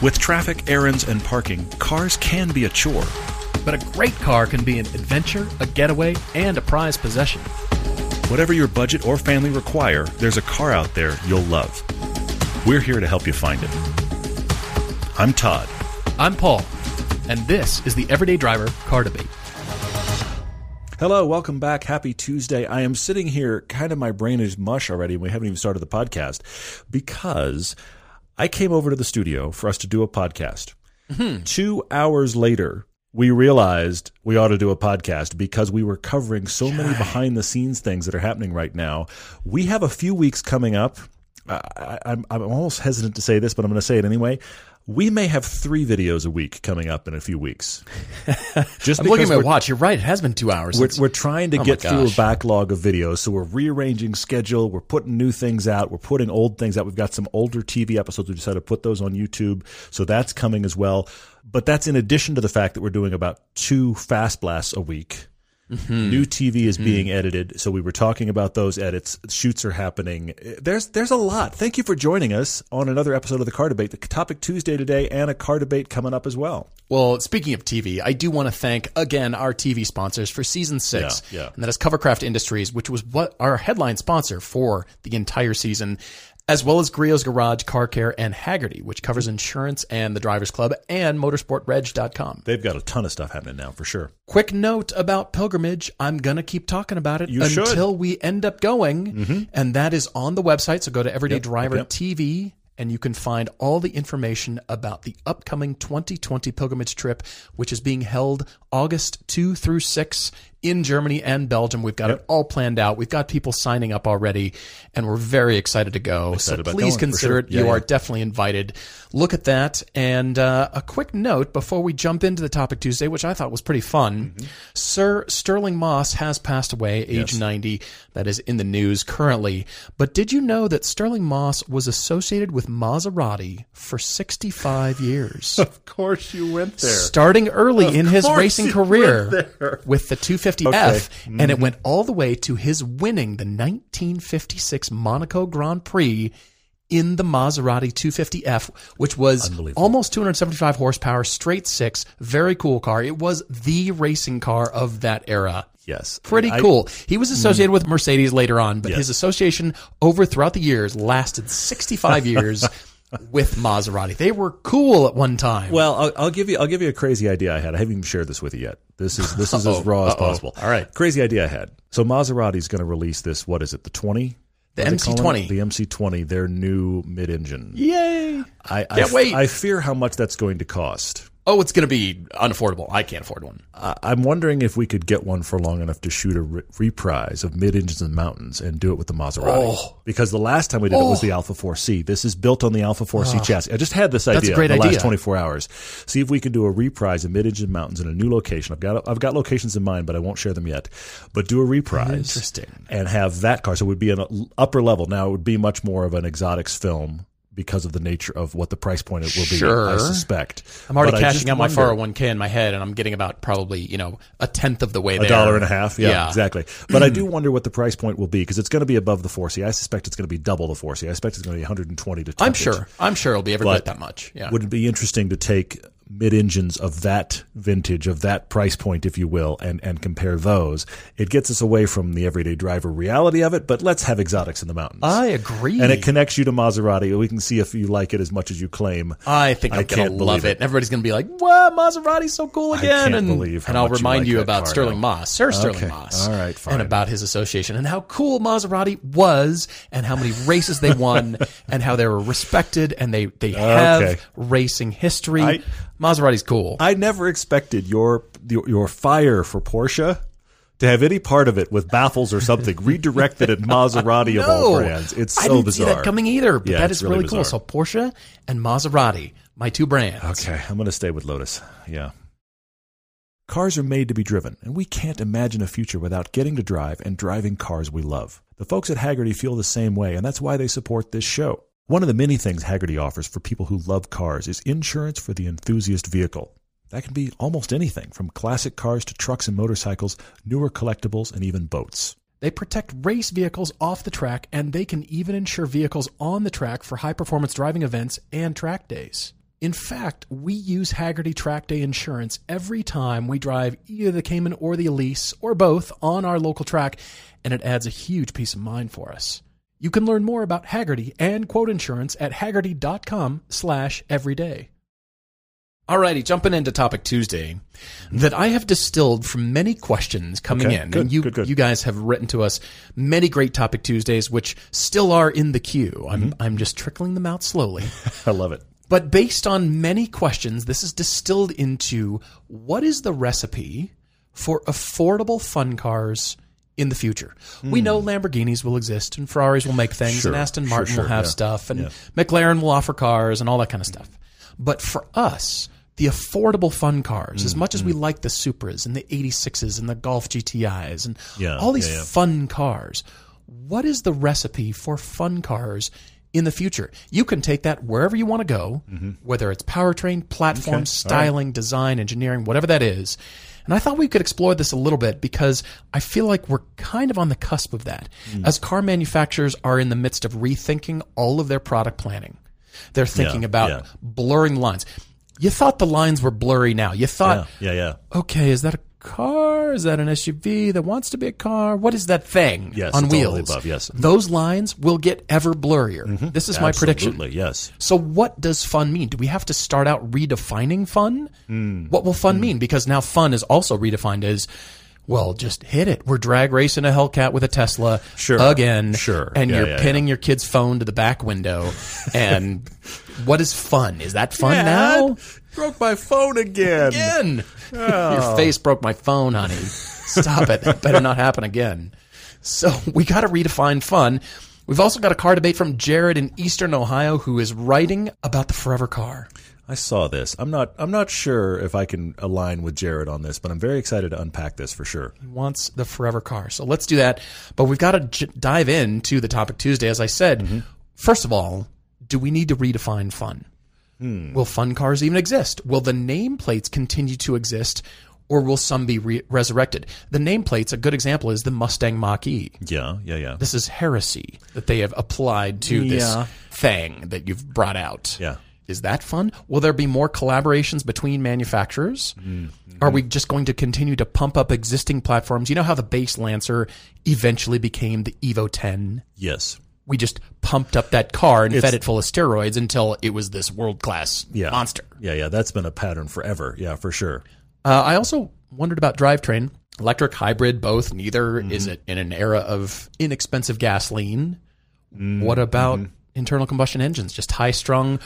With traffic, errands, and parking, cars can be a chore. But a great car can be an adventure, a getaway, and a prized possession. Whatever your budget or family require, there's a car out there you'll love. We're here to help you find it. I'm Todd. I'm Paul, and this is the Everyday Driver Car Debate. Hello, welcome back. Happy Tuesday. I am sitting here, kind of my brain is mush already, and we haven't even started the podcast because I came over to the studio for us to do a podcast. Two hours later, we realized we ought to do a podcast because we were covering so many behind the scenes things that are happening right now. We have a few weeks coming up. I, I, I'm, I'm almost hesitant to say this, but I'm going to say it anyway. We may have three videos a week coming up in a few weeks. Just I'm looking at my watch. You're right. It has been two hours. we're, since- we're trying to Oh get through a backlog of videos, so we're rearranging schedule. We're putting new things out. We're putting old things out. We've got some older TV episodes. We decided to put those on YouTube, so that's coming as well. But that's in addition to the fact that we're doing about two fast blasts a week. Mm-hmm. New TV is being edited, so we were talking about those edits. Shoots are happening. There's there's a lot. Thank you for joining us on another episode of the Car Debate. The topic Tuesday today, and a car debate coming up as well. Well, speaking of TV, I do want to thank again our TV sponsors for season six. Yeah, yeah. And that is Covercraft Industries, which was what our headline sponsor for the entire season, as well as Griot's Garage, Car Care, and Hagerty, which covers insurance and the Drivers Club and motorsportreg.com. They've got a ton of stuff happening now for sure. Quick note about pilgrimage. I'm going to keep talking about it You should. Mm-hmm. until we end up going. And that is on the website. So go to Everyday Driver yep. TV and you can find all the information about the upcoming 2020 pilgrimage trip, which is being held August 2 through 6 in Germany and Belgium. We've got it all planned out. We've got people signing up already and we're very excited to go. Excited so please consider sure. it. Yeah, you yeah. are definitely invited. Look at that. And uh, a quick note before we jump into the topic Tuesday, which I thought was pretty fun. Sir Stirling Moss has passed away, age Mm-hmm. Yes. 90. That is in the news currently. But did you know that Stirling Moss was associated with Maserati for 65 years? Of course, you went there. Starting early in his racing career with the 250F, Okay. and it mm-hmm. went all the way to his winning the 1956 Monaco Grand Prix in the Maserati 250F, which was almost 275 horsepower, straight six, very cool car. It was the racing car of that era. Yes, Pretty I- cool. He was mm. associated with Mercedes later on, but Yes. his association over throughout the years lasted 65 years with Maserati. They were cool at one time. Well, I'll, I'll give you. I'll give you a crazy idea I had. I haven't even shared this with you yet. This is this is as raw as possible. All right. crazy idea I had. So Maserati's going to release this. What is it? The twenty. The What are they calling MC20. The MC20. Their new mid-engine. Yay! I, I Can't f- wait. I fear how much that's going to cost. Oh, it's going to be unaffordable. I can't afford one. I, I'm wondering if we could get one for long enough to shoot a re- reprise of mid-engines in the mountains and do it with the Maserati. Oh. Because the last time we did it was the oh. Alfa 4C. This is built on the Alfa 4C chassis. I just had this idea a great in the idea. last 24 hours. See if we can do a reprise of mid-engine mountains in a new location. I've got I've got locations in mind, but I won't share them yet. But do a reprise. Interesting. And have that car. So it would be an upper level. Now it would be much more of an exotics film. Because of the nature of what the price point it will be, Sure. I suspect. I'm already But cashing out my wonder- 401k in my head, and I'm getting about probably you know a tenth of the way a there. dollar and a half. Yeah, Yeah. exactly. But I do wonder what the price point will be because it's going to be above the 4C. I suspect it's going to be double the 4C. I expect it's going to be 120 to. 200. I'm sure. I'm sure it'll be every But bit that much. Yeah. Would it be interesting to take mid engines of that vintage, of that price point, if you will, and, and compare those? It gets us away from the everyday driver reality of it, but let's have exotics in the mountains. I agree. and it connects you to Maserati. We can see if you like it as much as you claim. I think I'm I gonna can't love it. it. Everybody's gonna be like, "Wow, Maserati's so cool again!" can't and believe how and I'll much you remind like you about car Stirling. Moss, Sir Stirling Okay. Moss, All right, fine. and about his association and how cool Maserati was, and how many races they won, and how they were respected, and they they have Okay. racing history. I- Maserati's cool. I never expected your your, your fire for Porsche to have any part of it with baffles or something redirected at Maserati of all brands. It's so I didn't bizarre. see that coming either, but Yeah, that it's really, really cool. So Porsche and Maserati, my two brands. Okay, I'm going to stay with Lotus. Yeah. Cars are made to be driven, and we can't imagine a future without getting to drive and driving cars we love. The folks at Hagerty feel the same way, and that's why they support this show. One of the many things Hagerty offers for people who love cars is insurance for the enthusiast vehicle. That can be almost anything from classic cars to trucks and motorcycles, newer collectibles, and even boats. They protect race vehicles off the track, and they can even insure vehicles on the track for high performance driving events and track days. In fact, we use Hagerty Track Day Insurance every time we drive either the Cayman or the Elise or both on our local track, and it adds a huge peace of mind for us. You can learn more about Hagerty and quote insurance at hagerty.com slash everyday. Alrighty, jumping into topic Tuesday that I have distilled from many questions coming Okay, in. good, and you, good, good. you guys have written to us many great topic Tuesdays, which still are in the queue. I'm, Mm-hmm. I'm just trickling them out slowly. I love it. But based on many questions, this is distilled into what is the recipe for affordable fun cars in the future? We know Lamborghinis will exist and Ferraris will make things Hmm. Sure, and Aston Martin sure, will have yeah. stuff and Yeah. McLaren will offer cars and all that kind of stuff. But for us, the affordable fun cars, Hmm, as much as we like the Supras and the 86s and the Golf GTIs and Yeah, all these fun cars, what is the recipe for fun cars in the future? You can take that wherever you want to go, whether it's powertrain, platform, Mm-hmm. Okay, all right. styling, design, engineering, whatever that is. And I thought we could explore this a little bit because I feel like we're kind of on the cusp of that. Mm. As car manufacturers are in the midst of rethinking all of their product planning. They're thinking Yeah, about yeah. blurring lines. You thought the lines were blurry now. You thought, Yeah, yeah, yeah. okay, is that a car? Is that an SUV that wants to be a car? What is that thing Yes, on wheels? above, yes. Mm-hmm. Those lines will get ever blurrier. This is my prediction. Absolutely, yes. So, what does fun mean? Do we have to start out redefining fun? Hmm. What will fun mean? Because now fun is also redefined as, well, just hit it. We're drag racing a Hellcat with a Tesla Sure, again. sure. And Yeah, you're yeah, pinning your kid's phone to the back window. And what is fun? Is that fun now? Broke my phone again. Again. Oh. Your face broke my phone, honey. Stop it. That better not happen again. So we got to redefine fun. We've also got a car debate from Jarod in Eastern Ohio who is writing about the forever car. I saw this. I'm not. I'm not sure if I can align with Jarod on this, but I'm very excited to unpack this for sure. He wants the forever car. So let's do that. But we've got to j- dive into the topic Tuesday. As I said, mm-hmm. first of all, do we need to redefine fun? Will fun cars even exist? Will the nameplates continue to exist? Or will some be re- resurrected? The nameplates, a good example is the Mustang Mach E. Yeah, yeah, yeah. This is heresy that they have applied to Yeah. this thing that you've brought out. Yeah. Is that fun? Will there be more collaborations between manufacturers? Mm-hmm. Are we just going to continue to pump up existing platforms? You know how the base Lancer eventually became the Evo 10? Yes. We just pumped up that car and It's- fed it full of steroids until it was this world class Yeah. monster. Yeah, yeah. That's been a pattern forever. Yeah, for sure. Uh, I also wondered about drivetrain, electric, hybrid, both. Neither Mm-hmm. is it in an era of inexpensive gasoline. Mm-hmm. What about internal combustion engines? Just high strung.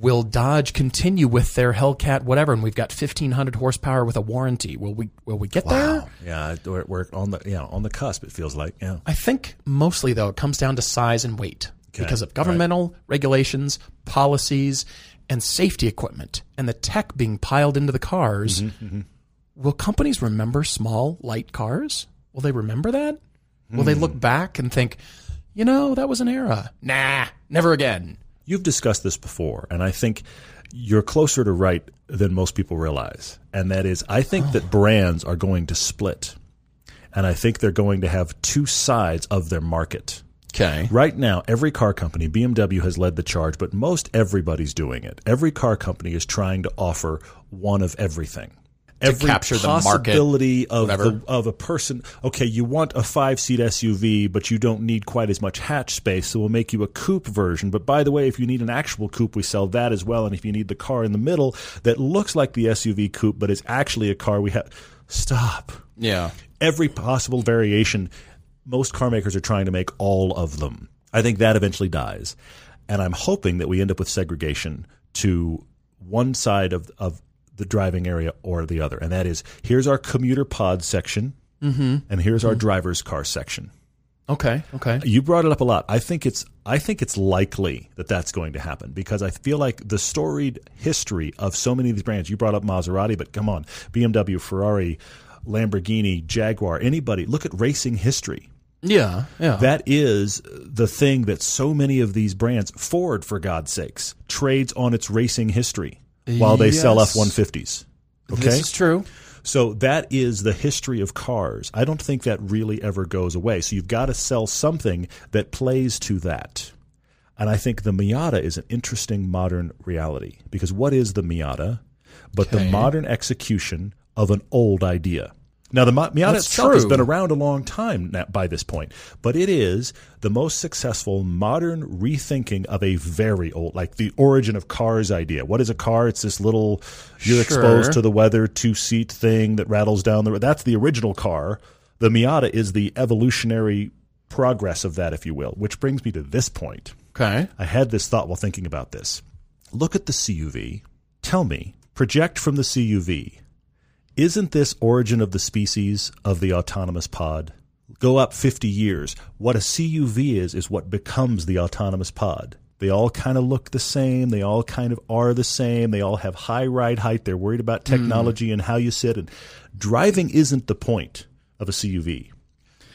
Will Dodge continue with their Hellcat, whatever? And we've got fifteen hundred horsepower with a warranty. Will we? Will we get there? Yeah, we're, we're on the yeah on the cusp. It feels like yeah. I think mostly though it comes down to size and weight Okay, because of governmental regulations, policies, and safety equipment, and the tech being piled into the cars. Mm-hmm, Will companies remember small, light cars? Will they remember that? Will they Hmm. look back and think, you know, that was an era? Nah, never again. You've discussed this before, and I think you're closer to right than most people realize. And that is, I think that oh. brands are going to split, and I think they're going to have two sides of their market. Okay. Right now, every car company, BMW has led the charge, but most everybody's doing it. Every car company is trying to offer one of everything. Every capture the market, possibility of the, of a person. Okay, you want a five seat SUV, but you don't need quite as much hatch space, so we'll make you a coupe version. But by the way, if you need an actual coupe, we sell that as well. And if you need the car in the middle that looks like the SUV coupe, but is actually a car, we have. Stop Yeah. every possible variation. Most car makers are trying to make all of them. I think that eventually dies. And I'm hoping that we end up with segregation to one side of, of the driving area or the other. And that is here's our commuter pod section, mm-hmm. and here's our mm-hmm. driver's car section. Okay. Okay. You brought it up a lot. I think it's I think it's likely that that's going to happen because I feel like the storied history of so many of these brands. You brought up Maserati, but come on, BMW, Ferrari, Lamborghini, Jaguar, anybody. Look at racing history. Yeah. Yeah. That is the thing that so many of these brands, Ford for God's sakes, trades on its racing history while they sell Yes. F one fifties. Okay, This is true. so that is the history of cars. I don't think that really ever goes away. So you've got to sell something that plays to that. And I think the Miata is an interesting modern reality because what is the Miata but the modern execution of an old idea? Now, the Miata That's itself has been around a long time now, by this point, but it is the most successful modern rethinking of a very old, like the origin of cars idea. What is a car? It's this little, you're Sure. exposed to the weather, two seat thing that rattles down the road. That's the original car. The Miata is the evolutionary progress of that, if you will, which brings me to this point. Okay. I had this thought while thinking about this. Look at the CUV. Tell me, project from the CUV. Isn't this origin of the species of the autonomous pod? Go up 50 years. What a CUV is, is what becomes the autonomous pod. They all kind of look the same. They all kind of are the same. They all have high ride height. They're worried about mm-hmm. technology and how you sit. And driving isn't the point of a CUV.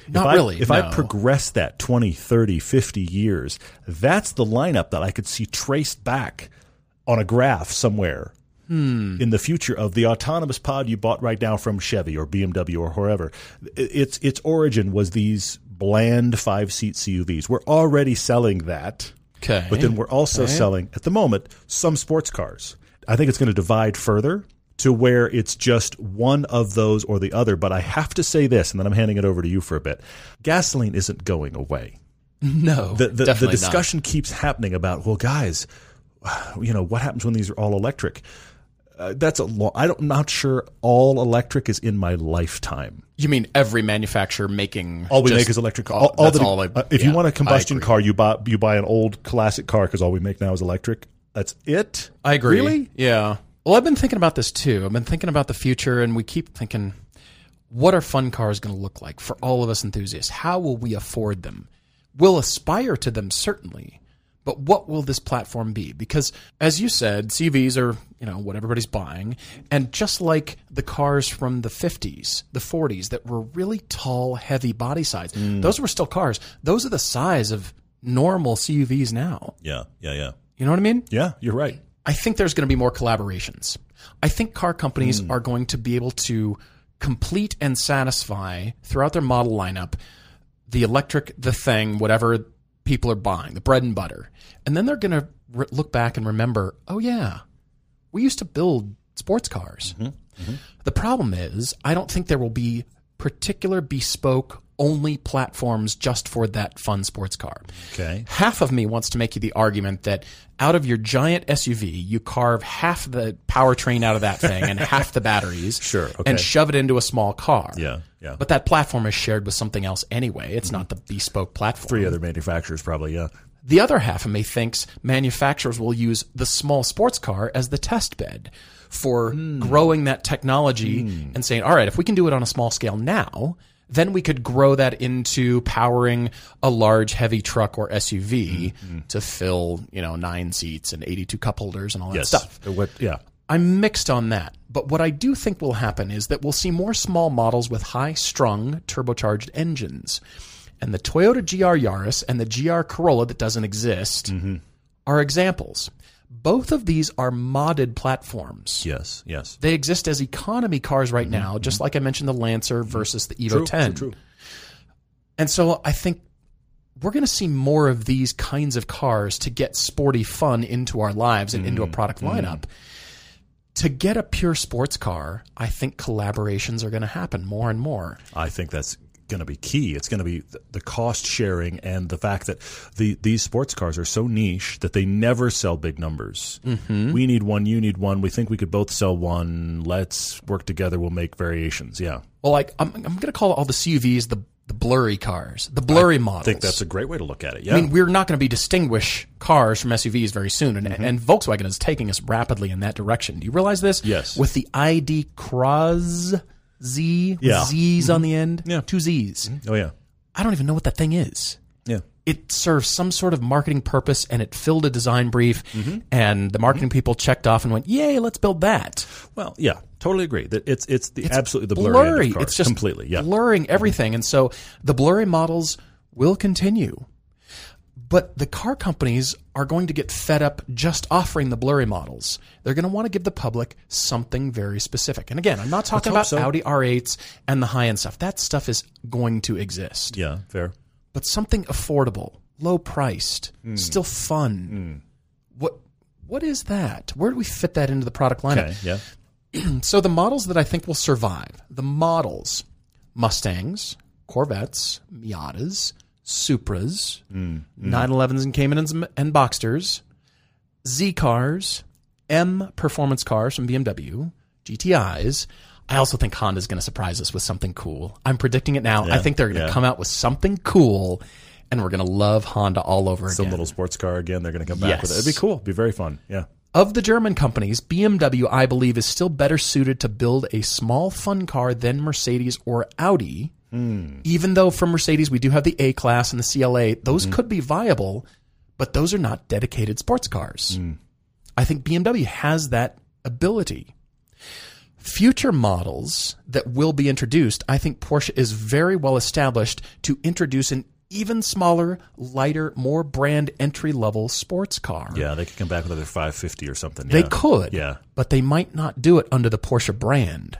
Not if I, really. If no. I progress that 20, 30, 50 years, that's the lineup that I could see traced back on a graph somewhere Hmm. in the future of the autonomous pod you bought right now from Chevy or BMW or wherever. Its its origin was these bland five seat CUVs. We're already selling that, okay. but then we're also Okay. selling at the moment some sports cars. I think it's going to divide further to where it's just one of those or the other. But I have to say this, and then I'm handing it over to you for a bit. Gasoline isn't going away no, the, the, the definitely not. discussion keeps happening about well guys you know what happens when these are all electric uh, that's a long i don't I'm not sure all electric is in my lifetime You mean every manufacturer making all we just- make is electric all- all, that's that- all I- uh, if you want a combustion car you buy you buy an old classic car because all we make now is electric that's it I agree. really Yeah. Well, I've been thinking about this too. I've been thinking about the future, and we keep thinking, what are fun cars going to look like for all of us enthusiasts? How will we afford them? We'll aspire to them certainly, but what will this platform be? Because, as you said, CVs are you know what everybody's buying, and just like the cars from the 50s, the 40s that were really tall, heavy body size, those were still cars. Those are the size of normal CUVs now. yeah yeah yeah You know what I mean? yeah you're right I think there's going to be more collaborations. I think car companies Hmm. are going to be able to complete and satisfy throughout their model lineup the electric, the thing, whatever people are buying, the bread and butter. And then they're going to re- look back and remember, oh, yeah, we used to build sports cars. Mm-hmm. The problem is, I don't think there will be particular bespoke only platforms just for that fun sports car. okay Half of me wants to make you the argument that out of your giant SUV, you carve half the powertrain out of that thing and half the batteries, Sure, okay. and shove it into a small car. yeah yeah But that platform is shared with something else anyway. It's not the bespoke platform. three other manufacturers probably yeah The other half of me thinks manufacturers will use the small sports car as the test bed for hmm. growing that technology hmm. and saying, all right, if we can do it on a small scale now, then we could grow that into powering a large heavy truck or SUV mm-hmm. to fill, you know, nine seats and 82 cup holders and all that yes stuff. yeah I'm mixed on that. But what I do think will happen is that we'll see more small models with high strung turbocharged engines. And the Toyota GR Yaris and the GR Corolla that doesn't exist mm-hmm. are examples. Both of these are modded platforms. yes yes They exist as economy cars right now, mm-hmm. just like I mentioned the Lancer mm-hmm. versus the Evo True, 10. true, true. And so I think we're going to see more of these kinds of cars to get sporty fun into our lives and into a mm-hmm. product lineup. To get a pure sports car, I think collaborations are going to happen more and more. I think that's going to be key. It's going to be th- the cost sharing and the fact that the these sports cars are so niche that they never sell big numbers. Mm-hmm. We need one, you need one. We think we could both sell one. Let's work together. We'll make variations. Yeah, Well, like I'm, I'm going to call all the CUVs the the blurry cars, the blurry models. I think that's a great way to look at it. Yeah, I mean, we're not going to be distinguish cars from SUVs very soon, and, and Volkswagen is taking us rapidly in that direction. Do you realize this? Yes. With the ID Cross Z, Yeah. Z's on mm-hmm. the end, Yeah. two Z's. Mm-hmm. oh yeah, I don't even know what that thing is. yeah. It serves some sort of marketing purpose, and it filled a design brief, Mm-hmm. and the marketing mm-hmm. people checked off and went, "Yay, let's build that." Well, yeah, totally agree. That it's it's the absolutely the blurry, blurry. end of cars. It's just completely. Yeah, blurring everything. And so the blurry models will continue. But the car companies are going to get fed up just offering the blurry models. They're going to want to give the public something very specific. And again, I'm not talking about so. Audi R8s and the high end stuff. That stuff is going to exist. yeah, fair. But something affordable, low priced, Hmm. still fun. What what is that? Where do we fit that into the product lineup? Okay. Yeah. So the models that I think will survive, the models, Mustangs, Corvettes, Miatas, Supras, mm, mm. 911s and Caymans and- Boxsters, Z cars, M performance cars from BMW, GTIs. I also think Honda's going to surprise us with something cool. I'm predicting it now. I think they're going to yeah. come out with something cool, and we're going to love Honda all over Some again. Some little sports car again. They're going to come back with it. It'd be cool. It'd be very fun. Yeah. Of the German companies, BMW, I believe, is still better suited to build a small fun car than Mercedes or Audi. Hmm. Even though from Mercedes we do have the A Class and the CLA, those hmm. could be viable, but those are not dedicated sports cars. Hmm. I think BMW has that ability. Future models that will be introduced, I think Porsche is very well established to introduce an even smaller, lighter, more brand entry level sports car. Yeah. They could come back with another 550 or something. They yeah. could, Yeah. but they might not do it under the Porsche brand.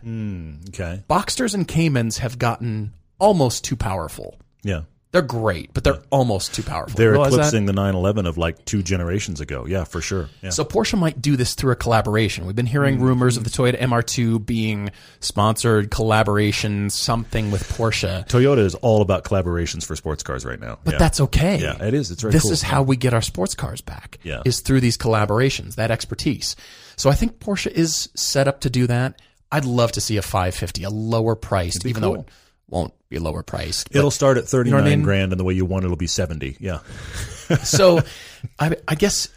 Okay. Boxsters and Caymans have gotten almost too powerful. Yeah. They're great, but they're almost too powerful. They're Realize that? eclipsing the 911 of like two generations ago. Yeah, for sure. Yeah. So Porsche might do this through a collaboration. We've been hearing Mm-hmm. rumors of the Toyota MR2 being sponsored collaboration, something with Porsche. Toyota is all about collaborations for sports cars right now. But yeah. that's okay. Yeah, it is. It's very this cool. is how we get our sports cars back. Yeah. Is through these collaborations, that expertise. So I think Porsche is set up to do that. I'd love to see a 550, a lower priced, even though it won't be lower priced. It'll start at 39 what I mean? grand, and the way you want it, it'll be 70. Yeah. so I, I guess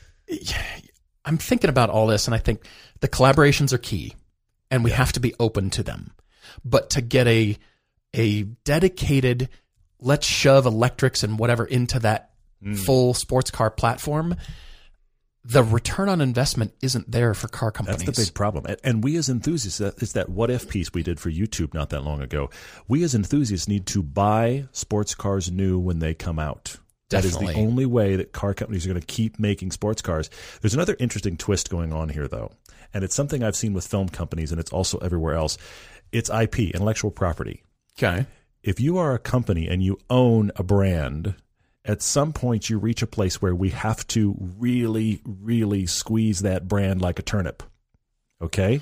I'm thinking about all this, and I think the collaborations are key, and we have to be open to them. But to get a a dedicated, let's shove electrics and whatever into that mm. full sports car platform, the return on investment isn't there for car companies. That's the big problem. And- we as enthusiasts, that- it's that what if piece we did for YouTube not that long ago. We as enthusiasts need to buy sports cars new when they come out. Definitely. That is the only way that car companies are going to keep making sports cars. There's another interesting twist going on here, though. And it's something I've seen with film companies, and it's also everywhere else. It's IP, intellectual property. okay. if you are a company and you own a brand, at some point you reach a place where we have to really, really squeeze that brand like a turnip. Okay?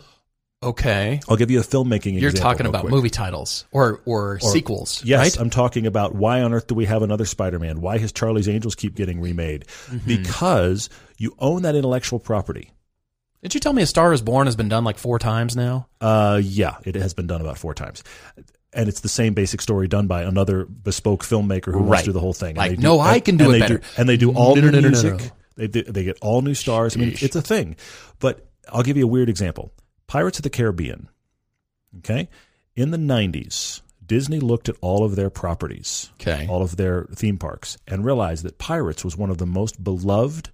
Okay. I'll give you a filmmaking You're talking about quick. movie titles or, or, sequels, Yes, right? I'm talking about why on earth do we have another Spider-Man? Why has Charlie's Angels keep getting remade? Mm-hmm. Because you own that intellectual property. Did you tell me A Star is Born has been done like four times now? Uh, yeah, it has been done about four times. And it's the same basic story done by another bespoke filmmaker who wants Right. to do the whole thing. And Like, do- no, I can do and it they better. and they do all No, new no, no, music. They do, they get all new stars. I mean, it's a thing. But I'll give you a weird example. Pirates of the Caribbean. Okay, in the '90s, Disney looked at all of their properties, Okay. all of their theme parks, and realized that Pirates was one of the most beloved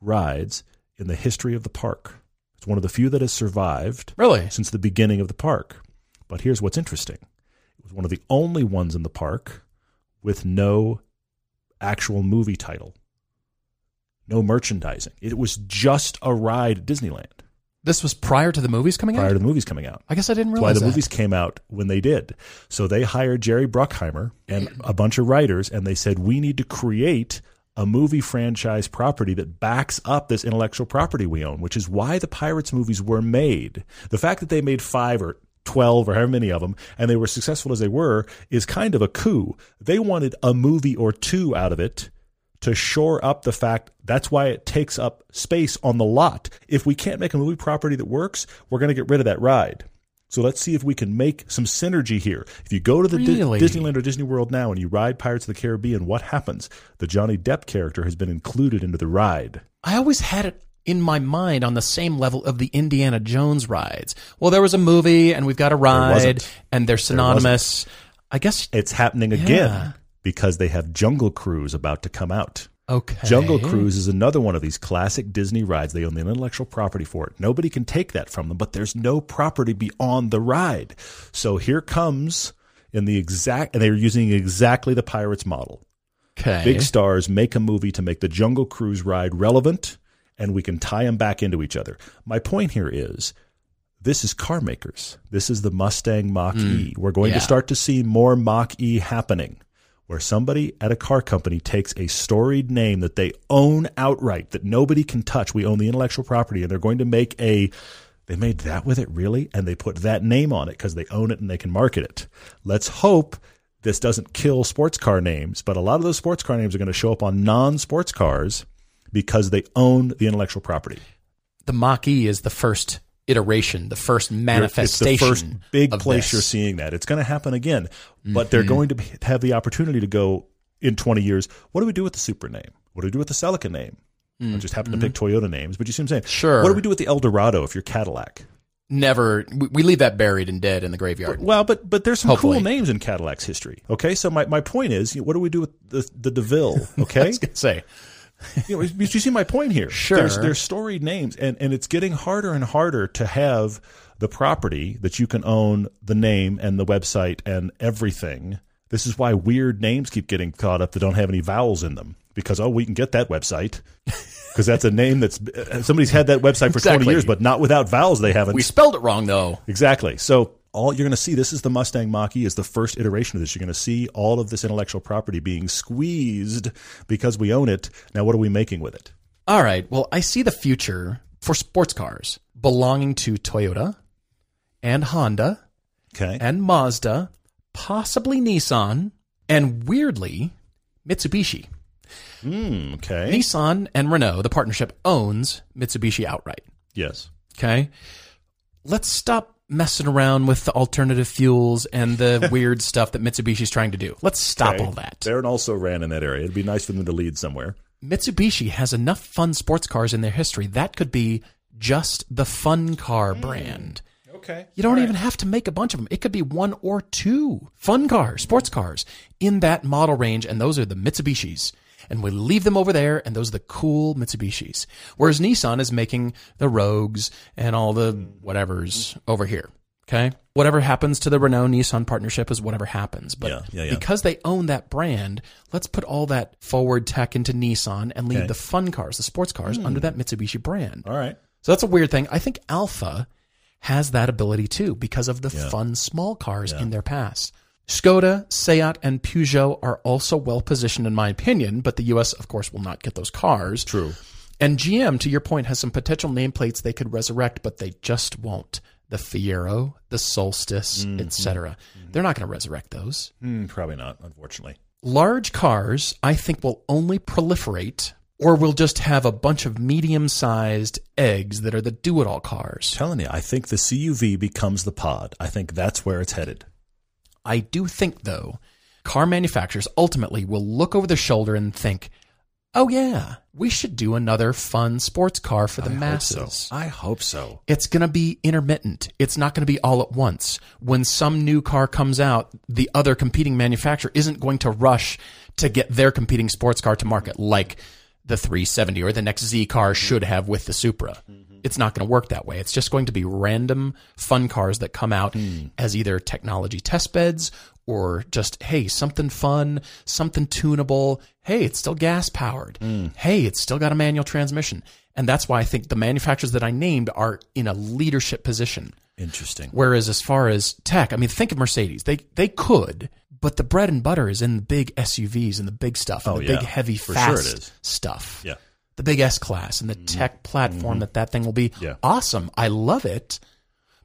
rides in the history of the park. It's one of the few that has survived Really? since the beginning of the park. But here's what's interesting was one of the only ones in the park with no actual movie title, no merchandising. It was just a ride at Disneyland This was prior to the movies coming out? prior out? to the movies coming out. I guess I didn't That's why the that. movies came out when they did. So they hired Jerry Bruckheimer and a bunch of writers, and they said, We need to create a movie franchise property that backs up this intellectual property we own, which is why the Pirates movies were made. The fact that they made five or 12 or however many of them, and they were successful as they were, is kind of a coup. They wanted a movie or two out of it to shore up the fact that's why it takes up space on the lot. If we can't make a movie property that works, we're going to get rid of that ride. So let's see if we can make some synergy here. If you go to the Di- Disneyland or Disney World now and you ride Pirates of the Caribbean, what happens? The Johnny Depp character has been included into the ride. I always had it in my mind on the same level of the Indiana Jones rides. Well, there was a movie and we've got a ride and they're synonymous. I guess It's happening Yeah. again because they have Jungle Cruise about to come out. okay. Jungle Cruise is another one of these classic Disney rides. They own the intellectual property for it. Nobody can take that from them, but there's no property beyond the ride. So here comes in the exact, and they're using exactly the Pirates model. Okay. Big stars make a movie to make the Jungle Cruise ride relevant, and we can tie them back into each other. My point here is this is car makers. This is the Mustang Mach mm. E. We're going yeah. to start to see more Mach E happening. where somebody at a car company takes a storied name that they own outright, that nobody can touch. We own the intellectual property, and they're going to make a. They made that with it, really? And they put that name on it because they own it and they can market it. Let's hope this doesn't kill sports car names, but a lot of those sports car names are going to show up on non sports cars because they own the intellectual property. The Mach E is the first iteration, the first manifestation. It's the first big place this. you're seeing that. It's going to happen again, but they're mm-hmm. going to be, have the opportunity to go in 20 years. What do we do with the Supra name? What do we do with the Celica name? I just happen to pick mm-hmm. Toyota names, but you see what I'm saying? Sure. What do we do with the Eldorado if you're Cadillac? Never, we, leave that buried and dead in the graveyard. Well, but but there's some Hopefully. cool names in Cadillac's history. Okay, so my, my point is, what do we do with the the Deville? Okay, I was gonna say, you, know, you see my point here. Sure. There's, there's storied names, and, and it's getting harder and harder to have the property that you can own the name and the website and everything. This is why weird names keep getting caught up that don't have any vowels in them. Because oh, we can get that website because that's a name that's uh, somebody's had that website for 20 years, but not without vowels. They haven't. we spelled it wrong though. Exactly. So all you're going to see this is the Mustang Mach-E is the first iteration of this. You're going to see all of this intellectual property being squeezed because we own it. Now, what are we making with it? All right. Well, I see the future for sports cars belonging to Toyota and Honda Okay. and Mazda, possibly Nissan, and weirdly, Mitsubishi. Mm, okay. Nissan and Renault, the partnership owns Mitsubishi outright. Yes. Okay. Let's stop messing around with the alternative fuels and the weird stuff that Mitsubishi's trying to do. Let's stop Okay. all that. Darren also ran in that area. It'd be nice for them to lead somewhere. Mitsubishi has enough fun sports cars in their history. That could be just the fun car mm. brand. Okay. You don't even have to make a bunch of them. It could be one or two fun cars, sports cars in that model range, and those are the Mitsubishis. And we leave them over there, and those are the cool Mitsubishis. Whereas Nissan is making the Rogues and all the whatevers over here. Okay? Whatever happens to the Renault Nissan partnership is whatever happens. But Yeah, yeah, yeah. because they own that brand, let's put all that forward tech into Nissan and leave Okay. Hmm. the fun cars, the sports cars, under that Mitsubishi brand. All right. So that's a weird thing. I think Alfa has that ability too because of the fun small cars in their past. Skoda, Seat, and Peugeot are also well positioned in my opinion, but the US of course will not get those cars. True. And GM to your point has some potential nameplates they could resurrect, but they just won't. The Fiero, the Solstice, etc. They're not going to resurrect those. Mm, probably not, unfortunately. Large cars, I think, will only proliferate or we'll just have a bunch of medium sized eggs that are the do it all cars. telling you, I think the CUV becomes the pod. I think that's where it's headed. I do think, though, car manufacturers ultimately will look over their shoulder and think, oh, yeah, we should do another fun sports car for the masses. I hope so. It's going to be intermittent. It's not going to be all at once. When some new car comes out, the other competing manufacturer isn't going to rush to get their competing sports car to market like the 370 or the next Z car should have with the Supra. Mm-hmm. It's not going to work that way. It's just going to be random fun cars that come out hmm. as either technology test beds or just, hey, something fun, something tunable. Hey, it's still gas powered. Hmm. Hey, it's still got a manual transmission. And that's why I think the manufacturers that I named are in a leadership position. Interesting. Whereas as far as tech, I mean, think of Mercedes. They they could, but the bread and butter is in the big SUVs and the big stuff, and Oh, the yeah. big heavy For sure fast it is. stuff. Yeah. Mm-hmm. The big S class and the tech platform that that thing will be Yeah. awesome. I love it,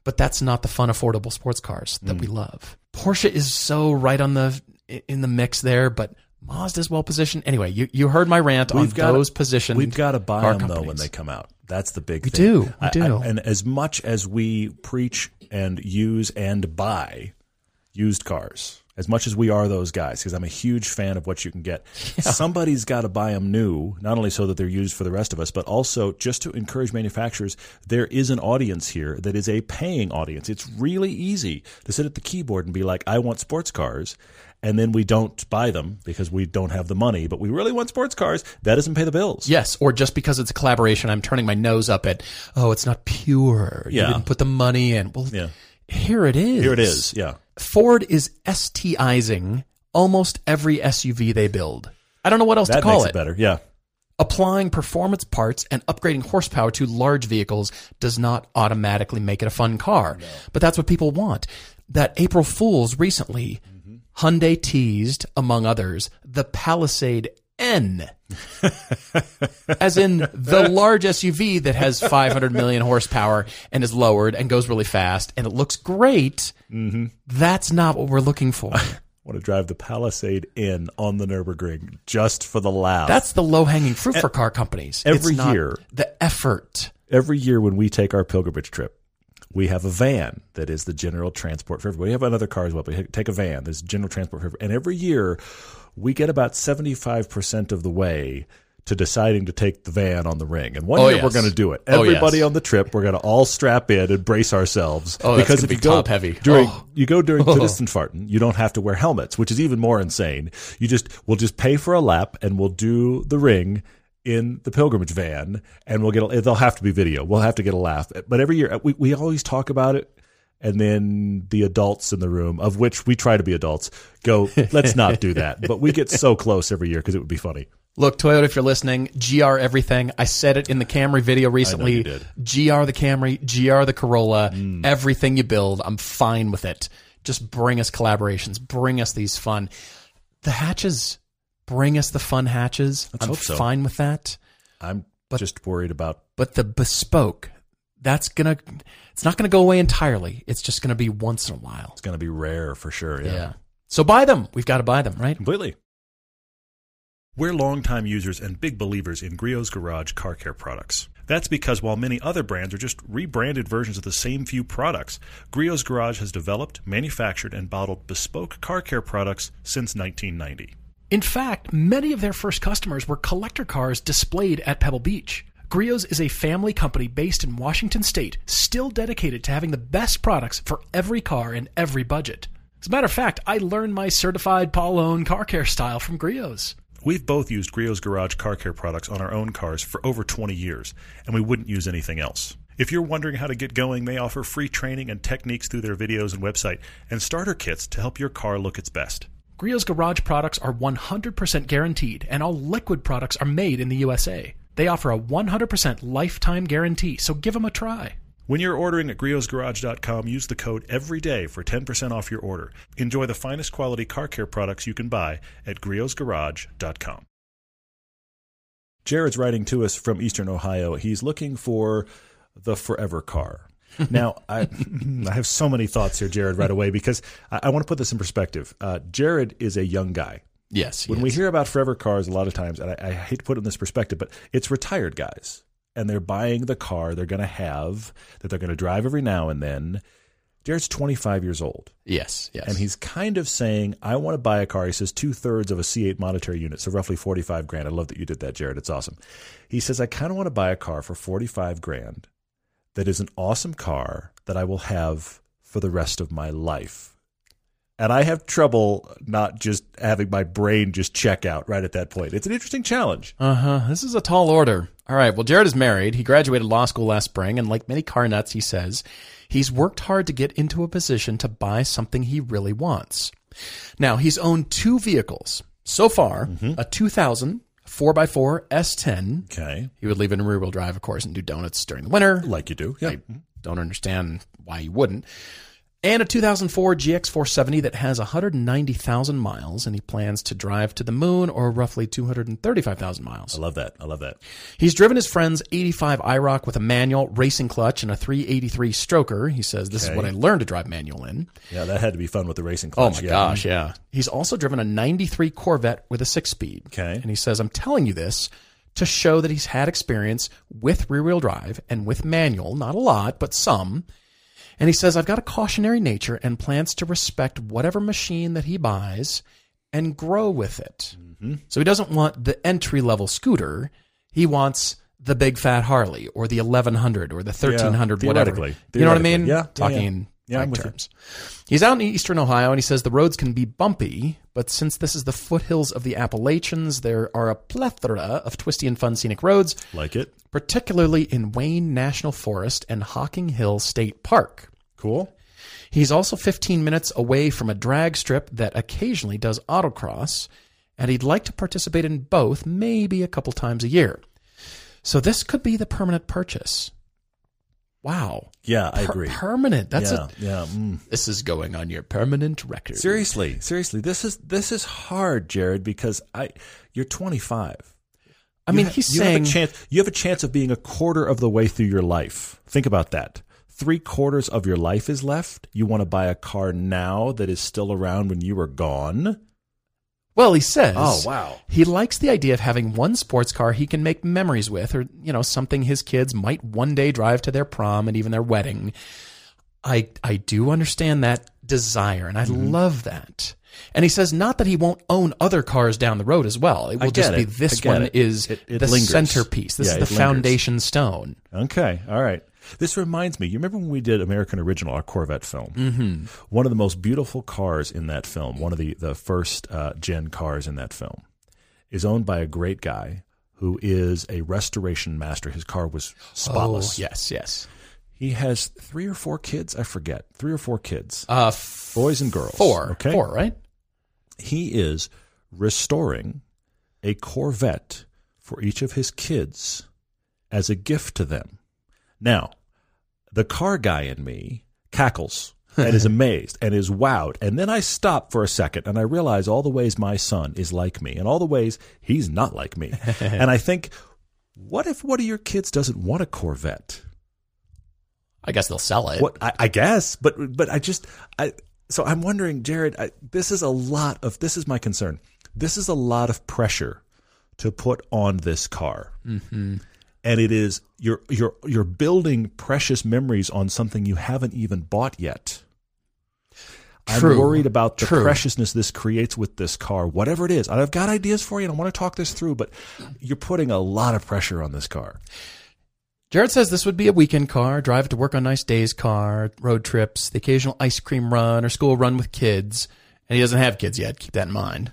but that's not the fun, affordable sports cars that Mm. we love. Porsche is so right on the in the mix there, but Mazda's well positioned. Anyway, you, you heard my rant on We've got- those positions. We've got to buy them though when they come out. That's the big We thing. do, we I- I- do. and as much as we preach and use and buy used cars, as much as we are those guys, because I'm a huge fan of what you can get, somebody's got to buy them new, not only so that they're used for the rest of us, but also just to encourage manufacturers. There is an audience here that is a paying audience. It's really easy to sit at the keyboard and be like, I want sports cars. And then we don't buy them because we don't have the money, but we really want sports cars. That doesn't pay the bills. Yes, or just because it's a collaboration, I'm turning my nose up at, oh, it's not pure. Yeah. You didn't put the money in. Well, Yeah. here it is. Here it is. Yeah. Ford is STIzing almost every SUV they build. I don't know what else That to call makes it. it. better. Yeah. Applying performance parts and upgrading horsepower to large vehicles does not automatically make it a fun car. But that's what people want. That April Fools recently mm-hmm. Hyundai teased, among others, the Palisade N, as in the large SUV that has 500 million horsepower and is lowered and goes really fast and it looks great. Mm-hmm. That's not what we're looking for. want to drive the Palisade N on the Nurburgring just for the laugh. That's the low hanging fruit for car companies. Every It's not year. the effort. Every year when we take our pilgrimage trip, we have a van that is the general transport for everybody. We have another car as well, but we take a van that's general transport for everybody. And every year we get about 75% of the way to deciding to take the van on the ring. And one Oh, year yes. we're going to do it. Oh, Everybody yes. on the trip, we're going to all strap in and brace ourselves. Oh, because if you go heavy. during Oh. you go during Farten, you don't have to wear helmets, which is even more insane. You just we'll just pay for a lap and we'll do the ring in the pilgrimage van, and we'll get. A, they'll have to be video. We'll have to get a laugh. But every year we we always talk about it. And then the adults in the room, of which we try to be adults, go, let's not do that. But we get so close every year because it would be funny. Look, Toyota, if you're listening, GR everything. I said it in the Camry video recently. GR the Camry, GR the Corolla, mm. everything you build, I'm fine with it. Just bring us collaborations, bring us these fun. The hatches, bring us the fun hatches. I'm hope so. fine with that. I'm just worried about But the bespoke, that's gonna, it's not gonna go away entirely. It's just gonna be once in a while. it's going to be rare for sure. Yeah. So buy them. We've got to buy them, right? Completely. We're longtime users and big believers in Griot's Garage car care products. That's because while many other brands are just rebranded versions of the same few products, Griot's Garage has developed, manufactured, and bottled bespoke car care products since 1990. In fact, many of their first customers were collector cars displayed at Pebble Beach. Griot's is a family company based in Washington state, still dedicated to having the best products for every car and every budget. As a matter of fact, I learned my certified Paul Own car care style from Griot's. We've both used Griot's Garage car care products on our own cars for over 20 years, and we wouldn't use anything else. If you're wondering how to get going, they offer free training and techniques through their videos and website, and starter kits to help your car look its best. Griot's garage products are 100% guaranteed, and all liquid products are made in the USA. They offer a 100% lifetime guarantee, so give them a try. When you're ordering at griotsgarage.com, use the code EVERYDAY for 10% off your order. Enjoy the finest quality car care products you can buy at griotsgarage.com. Jarod's writing to us from Eastern Ohio. He's looking for the forever car. now, I, I have so many thoughts here, Jarod, right away, because I, I want to put this in perspective. Uh, Jarod is a young guy. Yes. When we hear about forever cars, a lot of times, and I, I hate to put it in this perspective, but it's retired guys, and they're buying the car they're going to have that they're going to drive every now and then. Jarod's 25 years old, yes. Yes. and he's kind of saying, "I want to buy a car." He says two thirds of a C8 monetary unit, so roughly 45 grand. I love that you did that, Jarod. It's awesome. He says, "I kind of want to buy a car for 45 grand that is an awesome car that I will have for the rest of my life." And I have trouble not just having my brain just check out right at that point. It's an interesting challenge. Uh huh. This is a tall order. All right. Well, Jarod is married. He graduated law school last spring, and like many car nuts, he says he's worked hard to get into a position to buy something he really wants. Now, he's owned two vehicles so far: a 2000 4x4 S10. Okay. He would leave it in rear wheel drive, of course, and do donuts during the winter. Like you do. Yeah. I don't understand why you wouldn't. And a 2004 GX470 that has 190,000 miles, and he plans to drive to the moon, or roughly 235,000 miles. I love that. I love that. He's driven his friend's 85 IROC with a manual racing clutch and a 383 stroker. He says, This Okay. is what I learned to drive manual in. Yeah, that had to be fun with the racing oh, clutch. Oh my yeah. gosh, yeah. He's also driven a 93 Corvette with a six speed. Okay. And he says, I'm telling you this to show that he's had experience with rear wheel drive and with manual, not a lot, but some. And he says, I've got a cautionary nature and plans to respect whatever machine that he buys and grow with it. Mm-hmm. So he doesn't want the entry level scooter. He wants the big fat Harley or the 1100 or the 1300, whatever. theoretically. You know what I mean? Yeah, yeah, Talking yeah. I'm bike with you. terms. He's out in eastern Ohio and he says the roads can be bumpy, but since this is the foothills of the Appalachians, there are a plethora of twisty and fun scenic roads, Like it. particularly in Wayne National Forest and Hocking Hill State Park. Cool. He's also 15 minutes away from a drag strip that occasionally does autocross, and he'd like to participate in both maybe a couple times a year. So this could be the permanent purchase. Wow. Yeah, I Per- agree. permanent. That's yeah, a, yeah. mm. this is going on your permanent record. Seriously, seriously, this is this is hard, Jarod, because I you're 25. I mean, You ha- he's you saying have a chance. You have a chance of being a quarter of the way through your life. Think about that. Three quarters of your life is left. You want to buy a car now that is still around when you are gone. Well, he says. Oh, wow. He likes the idea of having one sports car he can make memories with, or you know, something his kids might one day drive to their prom and even their wedding. I I do understand that desire, and I Mm-hmm. love that. And he says not that he won't own other cars down the road as well. It will just be it. I this one it. is It- the lingers. centerpiece. This Yeah, is the lingers. foundation stone. Okay, all right. This reminds me. You remember when we did American Original, our Corvette film? Mm-hmm. One of the most beautiful cars in that film, one of the the first uh, gen cars in that film, is owned by a great guy who is a restoration master. His car was spotless. Oh, yes, yes. He has three or four kids. I forget. Three or four kids, Uh, f- boys and girls. four, Okay. four, right? He is restoring a Corvette for each of his kids as a gift to them. Now, the car guy in me cackles and is amazed and is wowed. And then I stop for a second and I realize all the ways my son is like me and all the ways he's not like me. and I think, what if one of your kids doesn't want a Corvette? I guess they'll sell it. What I, I guess, but but I just I so I'm wondering, Jarod. I, this is a lot of this is my concern. This is a lot of pressure to put on this car, mm-hmm. And it is you're you're you're building precious memories on something you haven't even bought yet. True. I'm worried about the True. preciousness this creates with this car, whatever it is. And I've got ideas for you, and I want to talk this through. But you're putting a lot of pressure on this car. Jarod says this would be a weekend car, drive to work on nice days car, road trips, the occasional ice cream run or school run with kids. And he doesn't have kids yet. Keep that in mind.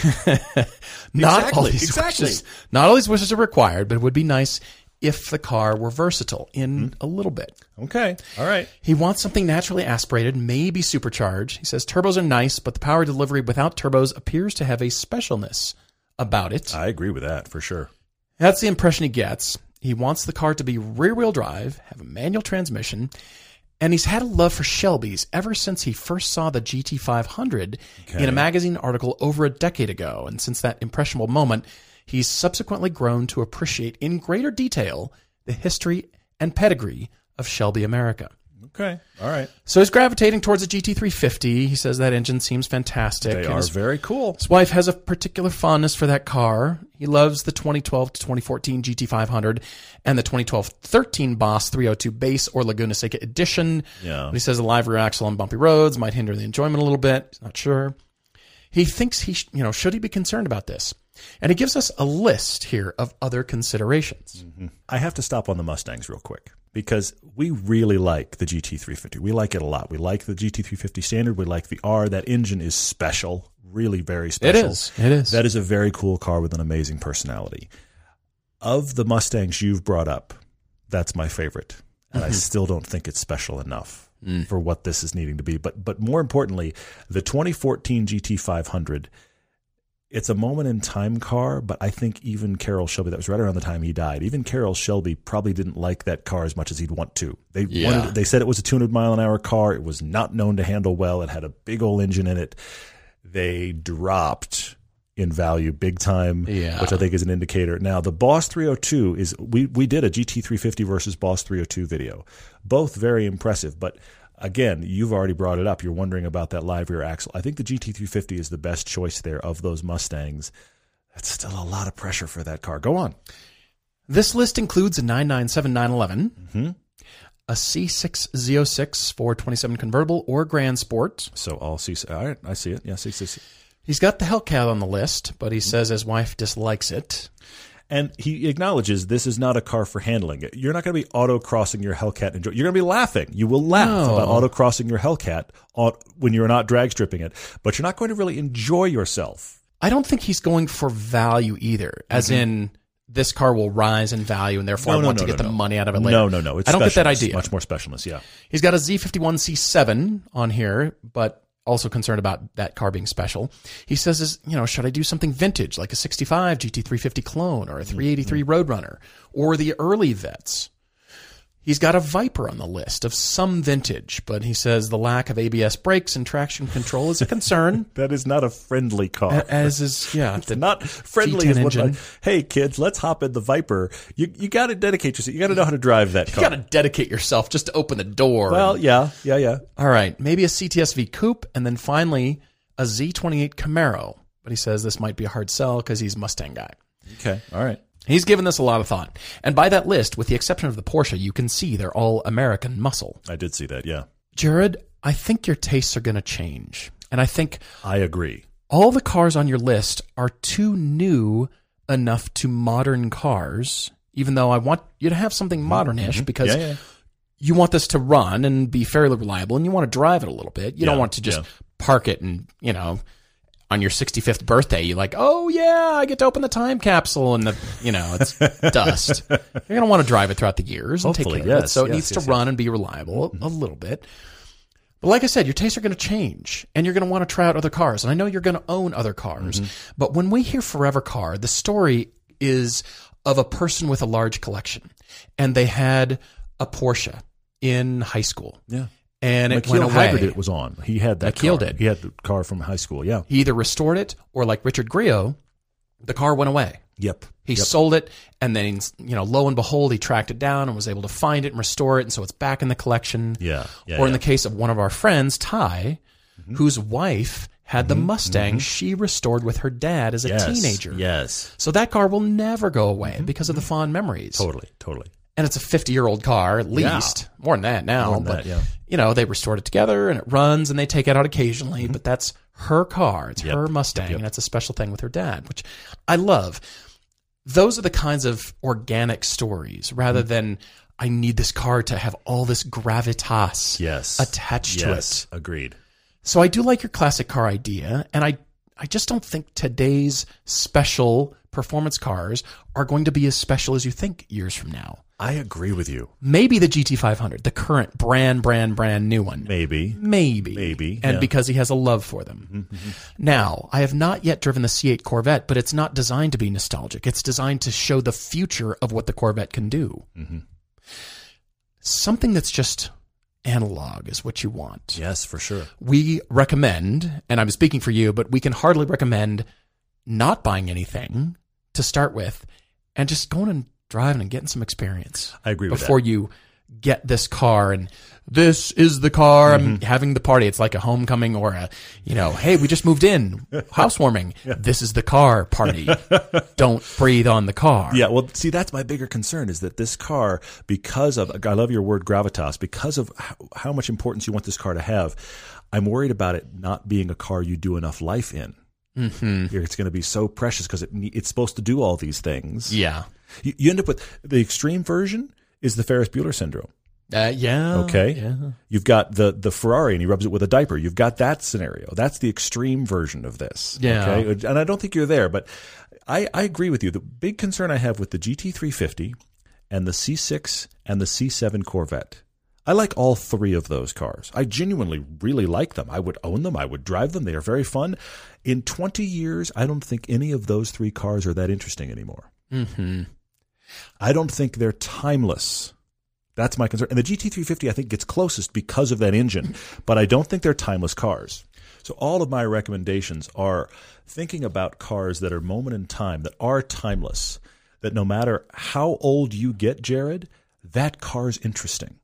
not all these exactly. wishes, not all these wishes are required, but it would be nice if the car were versatile in Hmm. a little bit. Okay, all right. He wants something naturally aspirated, maybe supercharged. He says turbos are nice, but the power delivery without turbos appears to have a specialness about it. I agree with that for sure. That's the impression he gets. He wants the car to be rear wheel drive, have a manual transmission, and he's had a love for Shelby's ever since he first saw the GT500 in a magazine article over a decade ago. And since that impressionable moment, he's subsequently grown to appreciate in greater detail the history and pedigree of Shelby American. Okay, all right. So he's gravitating towards a GT350. He says that engine seems fantastic. They and are his very cool. his wife has a particular fondness for that car. He loves the 2012 to 2014 GT500 and the 2012-13 Boss 302 Base or Laguna Seca Edition. Yeah. But he says the live rear axle on bumpy roads might hinder the enjoyment a little bit. He's not sure. He thinks he, sh- you know, should he be concerned about this? And he gives us a list here of other considerations. Mm-hmm. I have to stop on the Mustangs real quick because we really like the GT350. We like it a lot. We like the GT350 standard. We like the R. That engine is special, really very special. is. It is. That is a very cool car with an amazing personality. Of the Mustangs you've brought up, that's my favorite. And I mm-hmm. still don't think it's special enough mm. for what this is needing to be. But but more importantly, the 2014 GT500 it's a moment in time car, but I think even Carroll Shelby, that was right around the time he died, even Carroll Shelby probably didn't like that car as much as he'd want to. They Yeah. wanted, they said it was a 200 mile an hour car. It was not known to handle well. It had a big old engine in it. They dropped in value big time, Yeah. which I think is an indicator. Now, the Boss 302 is, we, we did a GT350 versus Boss 302 video. Both very impressive, but again, you've already brought it up. You're wondering about that live rear axle. I think the GT350 is the best choice there of those Mustangs. That's still a lot of pressure for that car. Go on. This list includes a 997 911, mm-hmm. a C6 Z06 427 convertible or Grand Sport. So all see. All right, I see it. Yeah, see, see, see. He's got the Hellcat on the list, but he says his wife dislikes it. And he acknowledges this is not a car for handling it. You're not going to be auto crossing your Hellcat. And enjoy. You're going to be laughing. You will laugh No. about auto crossing your Hellcat on, when you're not drag stripping it, but you're not going to really enjoy yourself. I don't think he's going for value either, as mm-hmm. in this car will rise in value and therefore I want to get the money out of it later. No, no, no. It's I don't get that idea. Much more specialness. Yeah. He's got a Z51 C7 on here, but also concerned about that car being special. He says, is, you know, should I do something vintage like a 65 GT350 clone or a 383 mm-hmm. Roadrunner or the early vets? He's got a Viper on the list of some vintage, but he says the lack of ABS brakes and traction control is a concern. That is not a friendly car. as is, yeah, the not friendly V10 is what like, hey kids, let's hop in the Viper. You you got to dedicate yourself. You got to know how to drive that car. You got to dedicate yourself just to open the door. well, yeah, yeah, yeah. all right, maybe a CTSV coupe, and then finally a Z28 Camaro. But he says this might be a hard sell because he's a Mustang guy. Okay, all right. He's given this a lot of thought. And by that list, with the exception of the Porsche, you can see they're all American muscle. I did see that. Yeah, Jarod, I think your tastes are going to change. And I think I agree. all the cars on your list are too new enough to modern cars, even though I want you to have something modernish because Mm-hmm. Yeah, yeah. you want this to run and be fairly reliable and you want to drive it a little bit. You don't want to just yeah. park it and, you know, on your 65th birthday, you're like, oh yeah, I get to open the time capsule and the, you know, it's dust. You're going to want to drive it throughout the years and Hopefully, take care of it. yes, So it needs yes, to run and be reliable a little bit. But like I said, your tastes are going to change and you're going to want to try out other cars. And I know you're going to own other cars. Mm-hmm. But when we hear Forever Car, the story is of a person with a large collection. And they had a Porsche in high school. Yeah. And it McKeel went away. It was on. He had that McKeel car. did. He had the car from high school. Yeah. He either restored it or, like Richard Griot, the car went away. Yep. He sold it, and then you know, lo and behold, he tracked it down and was able to find it and restore it, and so it's back in the collection. Yeah. yeah or in yeah. the case of one of our friends, Ty, mm-hmm. whose wife had the mm-hmm. Mustang mm-hmm. she restored with her dad as a yes. teenager. Yes. So that car will never go away because of the fond memories. Totally. Totally. And it's a 50 year old car, at Yeah. least. More than that now. Than but, that, yeah. you know, they restored it together and it runs and they take it out occasionally, but that's her car. It's Mm-hmm. Yep. her Mustang Yep. and it's a special thing with her dad, which I love. Those are the kinds of organic stories rather Mm-hmm. than I need this car to have all this gravitas Yes. attached to it. Agreed. So I do like your classic car idea, and I I just don't think today's special performance cars are going to be as special as you think years from now. I agree with you. Maybe the GT500, the current brand, brand, brand new one. Maybe. Maybe. Maybe, And yeah. Mm-hmm, because he has a love for them. Now, I have not yet driven the C8 Corvette, but it's not designed to be nostalgic. It's designed to show the future of what the Corvette can do. Mm-hmm. Something that's just analog is what you want. Yes, for sure. We recommend, and I'm speaking for you, but we can hardly recommend not buying anything to start with and just going and driving and getting some experience I agree with before you get this car and this is the car I'm Mm-hmm. having the party. It's like a homecoming or a, you know, hey, we just moved in, housewarming. This is the car party. Don't breathe on the car. Yeah, well, see, that's my bigger concern is that this car, because of, I love your word gravitas, because of how, how much importance you want this car to have, I'm worried about it not being a car you do enough life in. Mm-hmm. It's going to be so precious because it, it's supposed to do all these things. Yeah. You, you end up with the extreme version is the Ferris Bueller syndrome. Uh, yeah. Okay. Yeah. You've got the the Ferrari and he rubs it with a diaper. You've got that scenario. That's the extreme version of this. Yeah. Okay. And I don't think you're there, but I, I agree with you. The big concern I have with the GT350 and the C6 and the C7 Corvette. I like all three of those cars. I genuinely really like them. I would own them. I would drive them. They are very fun. In 20 years, I don't think any of those three cars are that interesting anymore. Mm-hmm. I don't think they're timeless. That's my concern. And the GT350, I think, gets closest because of that engine, but I don't think they're timeless cars. So all of my recommendations are thinking about cars that are moment in time, that are timeless, that no matter how old you get, Jarod, that car's interesting.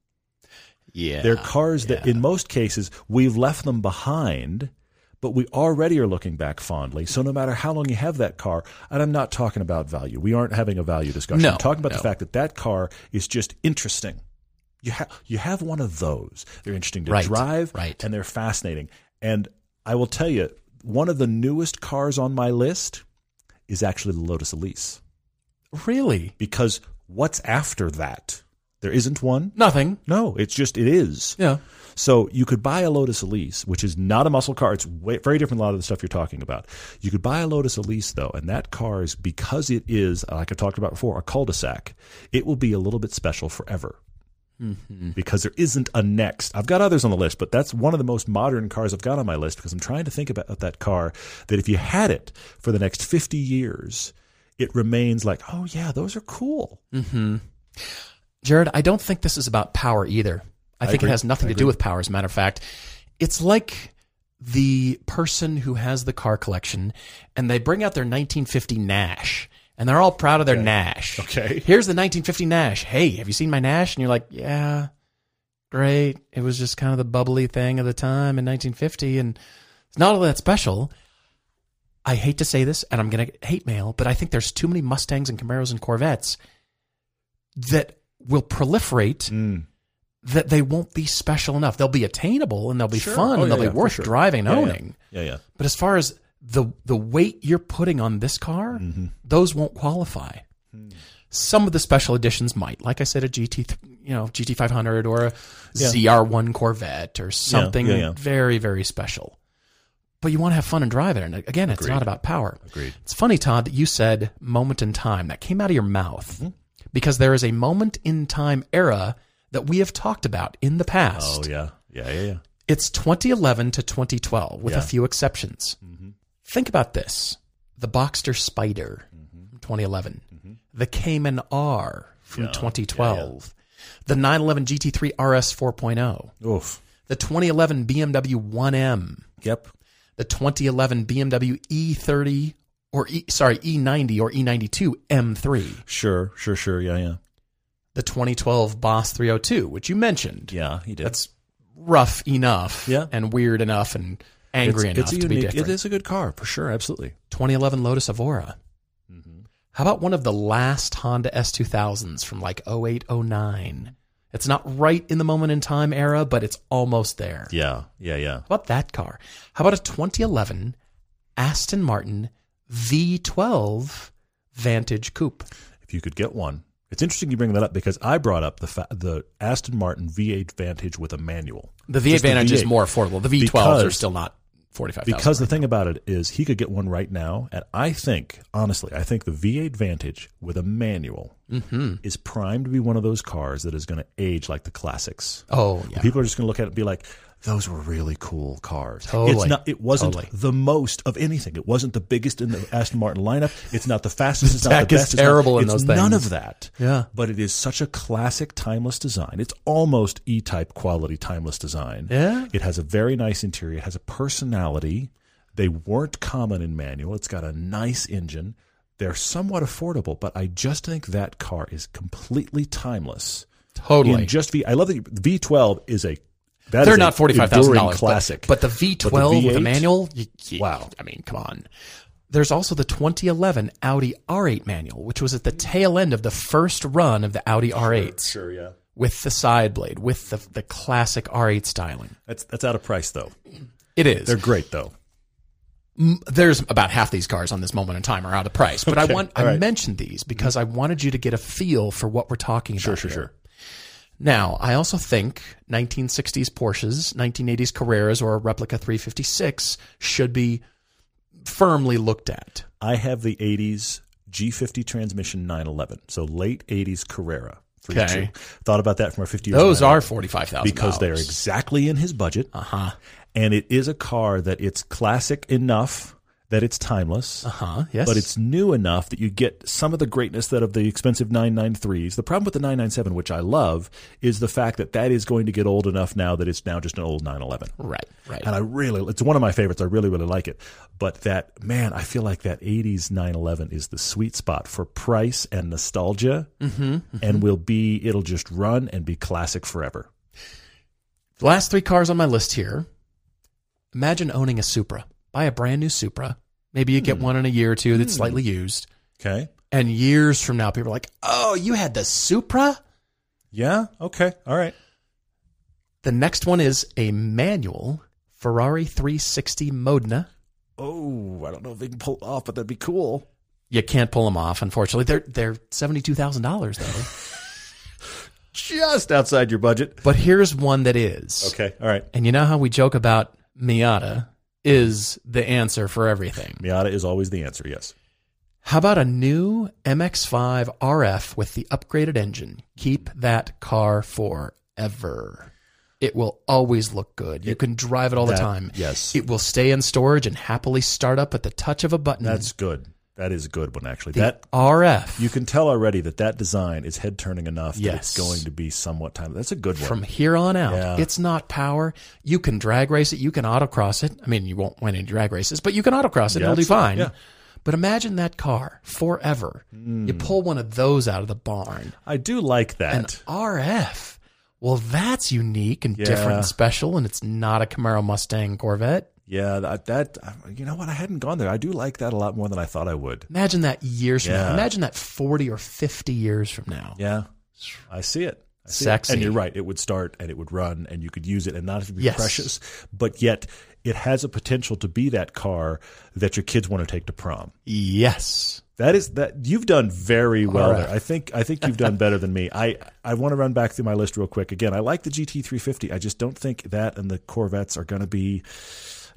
Yeah. They're cars that, in most cases, we've left them behind, but we already are looking back fondly. So no matter how long you have that car, and I'm not talking about value. We aren't having a value discussion. No, I'm talking about no. the fact that that car is just interesting. You have you have one of those. They're interesting to Right, drive, right. and they're fascinating. And I will tell you, one of the newest cars on my list is actually the Lotus Elise Really? because what's after that? There isn't one. Nothing. No, it's just it is. Yeah. So you could buy a Lotus Elise, which is not a muscle car. It's way, very different than a lot of the stuff you're talking about. You could buy a Lotus Elise though, and that car is because it is, like I talked about before, a cul-de-sac. It will be a little bit special forever. Mm-hmm. Because there isn't a next. I've got others on the list, but that's one of the most modern cars I've got on my list because I'm trying to think about that car that if you had it for the next 50 years, it remains like, oh yeah, those are cool. Mm-hmm. Jarod, I don't think this is about power either. I, think agree. it has nothing I to do with power. As a matter of fact, it's like the person who has the car collection and they bring out their 1950 Nash and they're all proud of their Nash. Okay. Here's the 1950 Nash. Hey, have you seen my Nash? And you're like, yeah, great. It was just kind of the bubbly thing of the time in 1950 and it's not all that special. I hate to say this and I'm going to hate mail, but I think there's too many Mustangs and Camaros and Corvettes that will proliferate Mm. That they won't be special enough. They'll be attainable and they'll be Sure. fun Oh, and they'll yeah, be worth sure. driving and Yeah, yeah. owning. Yeah, yeah. But as far as the the weight you're putting on this car, Mm-hmm. those won't qualify. Hmm. Some of the special editions might, like I said, a GT, you know, GT 500 or a Yeah. ZR1 Corvette or something yeah, yeah. very, very special. But you want to have fun and drive it. And again, it's not about power. Agreed. It's funny, Todd, that you said moment in time. That came out of your mouth Mm-hmm. because there is a moment in time era that we have talked about in the past. Oh yeah. Yeah, yeah, yeah. It's 2011 to 2012 with Yeah. a few exceptions. Mm-hmm. Think about this. The Boxster Spyder mm-hmm. from 2011. Mm-hmm. The Cayman R from 2012. The 911 GT3 RS 4.0. Oof. The 2011 BMW 1M. Yep. The 2011 BMW E30 or E, sorry, E90 or E92 M3. Sure, sure, sure. Yeah, yeah. The 2012 Boss 302, which you mentioned. Yeah, he did. That's rough enough Yeah. and weird enough and angry it's, enough it's to be unique, different. It is a good car for sure. Absolutely. 2011 Lotus Evora. Mm-hmm. How about one of the last Honda S2000s from like 08, 09? It's not right in the moment in time era, but it's almost there. Yeah, yeah, yeah. How about that car? How about a 2011 Aston Martin V12 Vantage Coupe? If you could get one, it's interesting you bring that up because I brought up the fa- the Aston Martin V8 Vantage with a manual. The V8 Just Vantage is V8. more affordable. The V12s Because- are still not 45,000. Because the thing about it is, he could get one right now, and I think, honestly, I think the V8 Vantage with a manual Mm-hmm. is primed to be one of those cars that is going to age like the classics. oh, yeah. People are just going to look at it and be like, "Those were really cool cars." Totally. It's not. It wasn't Totally. the most of anything. It wasn't the biggest in the Aston Martin lineup. It's not the fastest. It's not the best. it's not- terrible in it's those None things. of that. Yeah. But it is such a classic, timeless design. It's almost E-type quality, timeless design. Yeah. It has a very nice interior. It has a personality. They weren't common in manual. It's got a nice engine. They're somewhat affordable, but I just think that car is completely timeless. Totally. In just V, I love that the V12 is a that They're not forty five thousand dollars. classic. But, but the V twelve with a V8? manual, y- y- Wow. I mean, come on. There's also the 2011 Audi R8 manual, which was at the tail end of the first run of the Audi R8s sure, yeah, with the side blade, with the the classic R8 styling. that's that's out of price though. It is. They're great though. There's about half these cars on this moment in time are out of price, but I want I mentioned these because I wanted you to get a feel for what we're talking about. Sure, sure, sure. Now, I also think 1960s Porsches, 1980s Carreras, or a replica 356 should be firmly looked at. I have the '80s G50 transmission 911, so late '80s Carrera. Okay. Thought about that from our 50 years. Those are 911. forty-five thousand because they're exactly in his budget. uh huh and it is a car that it's classic enough that it's timeless. uh huh yes, But it's new enough that you get some of the greatness that of the expensive 993s. The problem with the 997, which I love, is the fact that that is going to get old enough now that it's now just an old 911. right right. And I really, it's one of my favorites. I really, really like it. But that, man, I feel like that 80s 911 is the sweet spot for price and nostalgia Mm-hmm, and will be, it'll just run and be classic forever. The last three cars on my list here. Imagine owning a Supra. Buy a brand new Supra. Maybe you Hmm. get one in a year or two that's slightly used. Okay. And years from now, people are like, "Oh, you had the Supra." Yeah. Okay. All right. The next one is a manual Ferrari 360 Modena. Oh, I don't know if they can pull it off, but that'd be cool. You can't pull them off, unfortunately. They're they're seventy two thousand dollars though. Just outside your budget. but here's one that is. Okay. All right. And you know how we joke about Miata is the answer for everything. Miata is always the answer. Yes. How about a new MX5 RF with the upgraded engine? Keep that car forever. It will always look good. You can drive it all the time. yes. It will stay in storage and happily start up at the touch of a button. That's good. That is a good one, actually. that RF. you can tell already that that design is head turning enough that Yes. it's going to be somewhat time. That's a good one. from here on out, Yeah. it's not power. You can drag race it. You can autocross it. I mean, you won't win any drag races, but you can autocross it. Yeah, it'll do absolutely. fine. Yeah. But imagine that car forever. You hmm. pull one of those out of the barn. I do like that. An RF. Well, that's unique and different and special, and it's not a Camaro Mustang Corvette. Yeah, that, that you know what? I hadn't gone there. I do like that a lot more than I thought I would. Imagine that years from now. Imagine that 40 or 50 years from now. Yeah, I see it. I see it. Sexy. And you're right. It would start and it would run, and you could use it and not have to be Yes. precious, but yet it has a potential to be that car that your kids want to take to prom. Yes. That is that you've done very well RF. there. I think I think you've done better than me. I I want to run back through my list real quick. Again, I like the GT350. I just don't think that and the Corvettes are going to be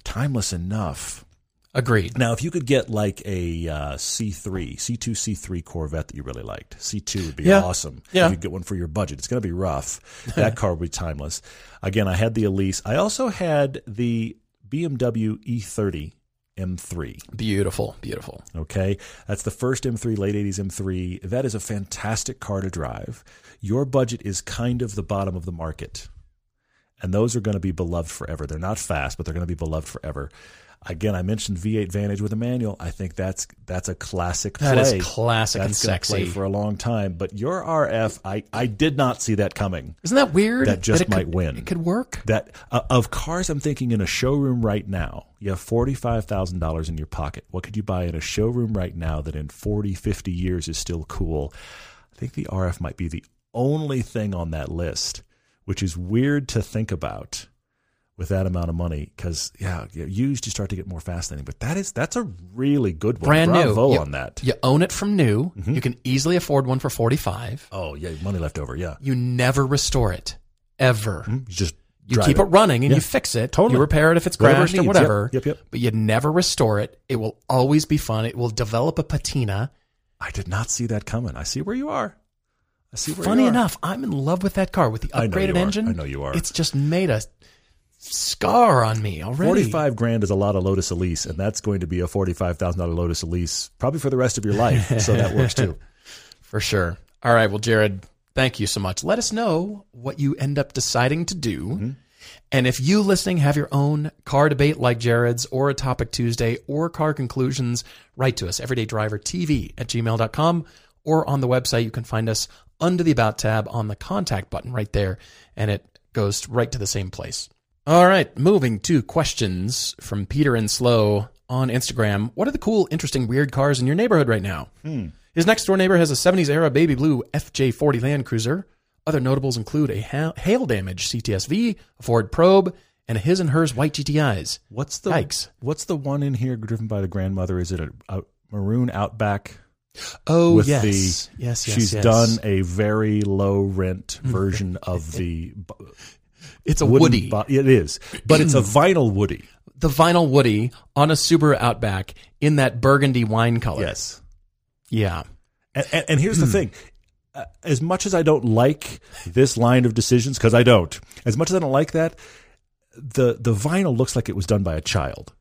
timeless enough. Agreed. Now, if you could get like a uh, C3, C2, C3 Corvette that you really liked, C2 would be Yeah. awesome. Yeah. If you get one for your budget, it's going to be rough. That car would be timeless. Again, I had the Elise. I also had the BMW E30 M3. Beautiful. Beautiful. Okay. That's the first M3, late 80s M3. That is a fantastic car to drive. Your budget is kind of the bottom of the market. And those are going to be beloved forever. They're not fast, but they're going to be beloved forever. Again, I mentioned V8 Vantage with a manual. I think that's that's a classic play. That is classic and that's gonna sexy. play for a long time. But your RF, I, I did not see that coming. Isn't that weird? That just it might could, win. It could work. That uh, of cars, I'm thinking in a showroom right now. You have forty five thousand dollars in your pocket. What could you buy in a showroom right now that in 40, 50 years is still cool? I think the RF might be the only thing on that list, which is weird to think about with that amount of money. Because yeah, used you start to get more fascinating. But that is that's a really good one. Brand new. You- on that. You own it from new. Mm-hmm. You can easily afford one for 45. Oh yeah, money left over. Yeah, You never restore it. Ever. you just You keep it, running and Yeah. you fix it. Totally. You repair it if it's crashed or whatever. Yep, yep, yep. But you never restore it. It will always be fun. It will develop a patina. I did not see that coming. I see where you are. I see where Funny enough, I'm in love with that car with the I know upgraded you are. engine. I know you are. It's just made a scar on me already. Forty-five grand is a lot of Lotus Elise, and that's going to be a forty-five thousand dollar Lotus Elise probably for the rest of your life. so that works too. For sure. All right. Well, Jarod, thank you so much. Let us know what you end up deciding to do. Mm-hmm. And if you listening have your own car debate like Jarod's or a topic Tuesday or car conclusions, write to us, everydaydrivertv at gmail.com or on the website. You can find us under the About tab on the contact button right there, and it goes right to the same place. All right, moving to questions from Peter and Slow on Instagram. What are the cool, interesting, weird cars in your neighborhood right now? Hmm. His next door neighbor has a 70s era baby blue FJ40 Land Cruiser. Other notables include a hail damage CTSV, a Ford Probe, and his and hers white GTIs. What's the Yikes. What's the one in here driven by the grandmother? Is it a, a maroon Outback? Oh, with yes. the yes, yes, she's yes. done a very low rent version of the It's a Woody. bo- it is, but it's a vinyl Woody. the vinyl Woody on a Subaru Outback in that burgundy wine color. Yes. Yeah. And, and, and here's the thing. Uh, As much as I don't like this line of decisions, because I don't, as much as I don't like that, the the vinyl looks like it was done by a child.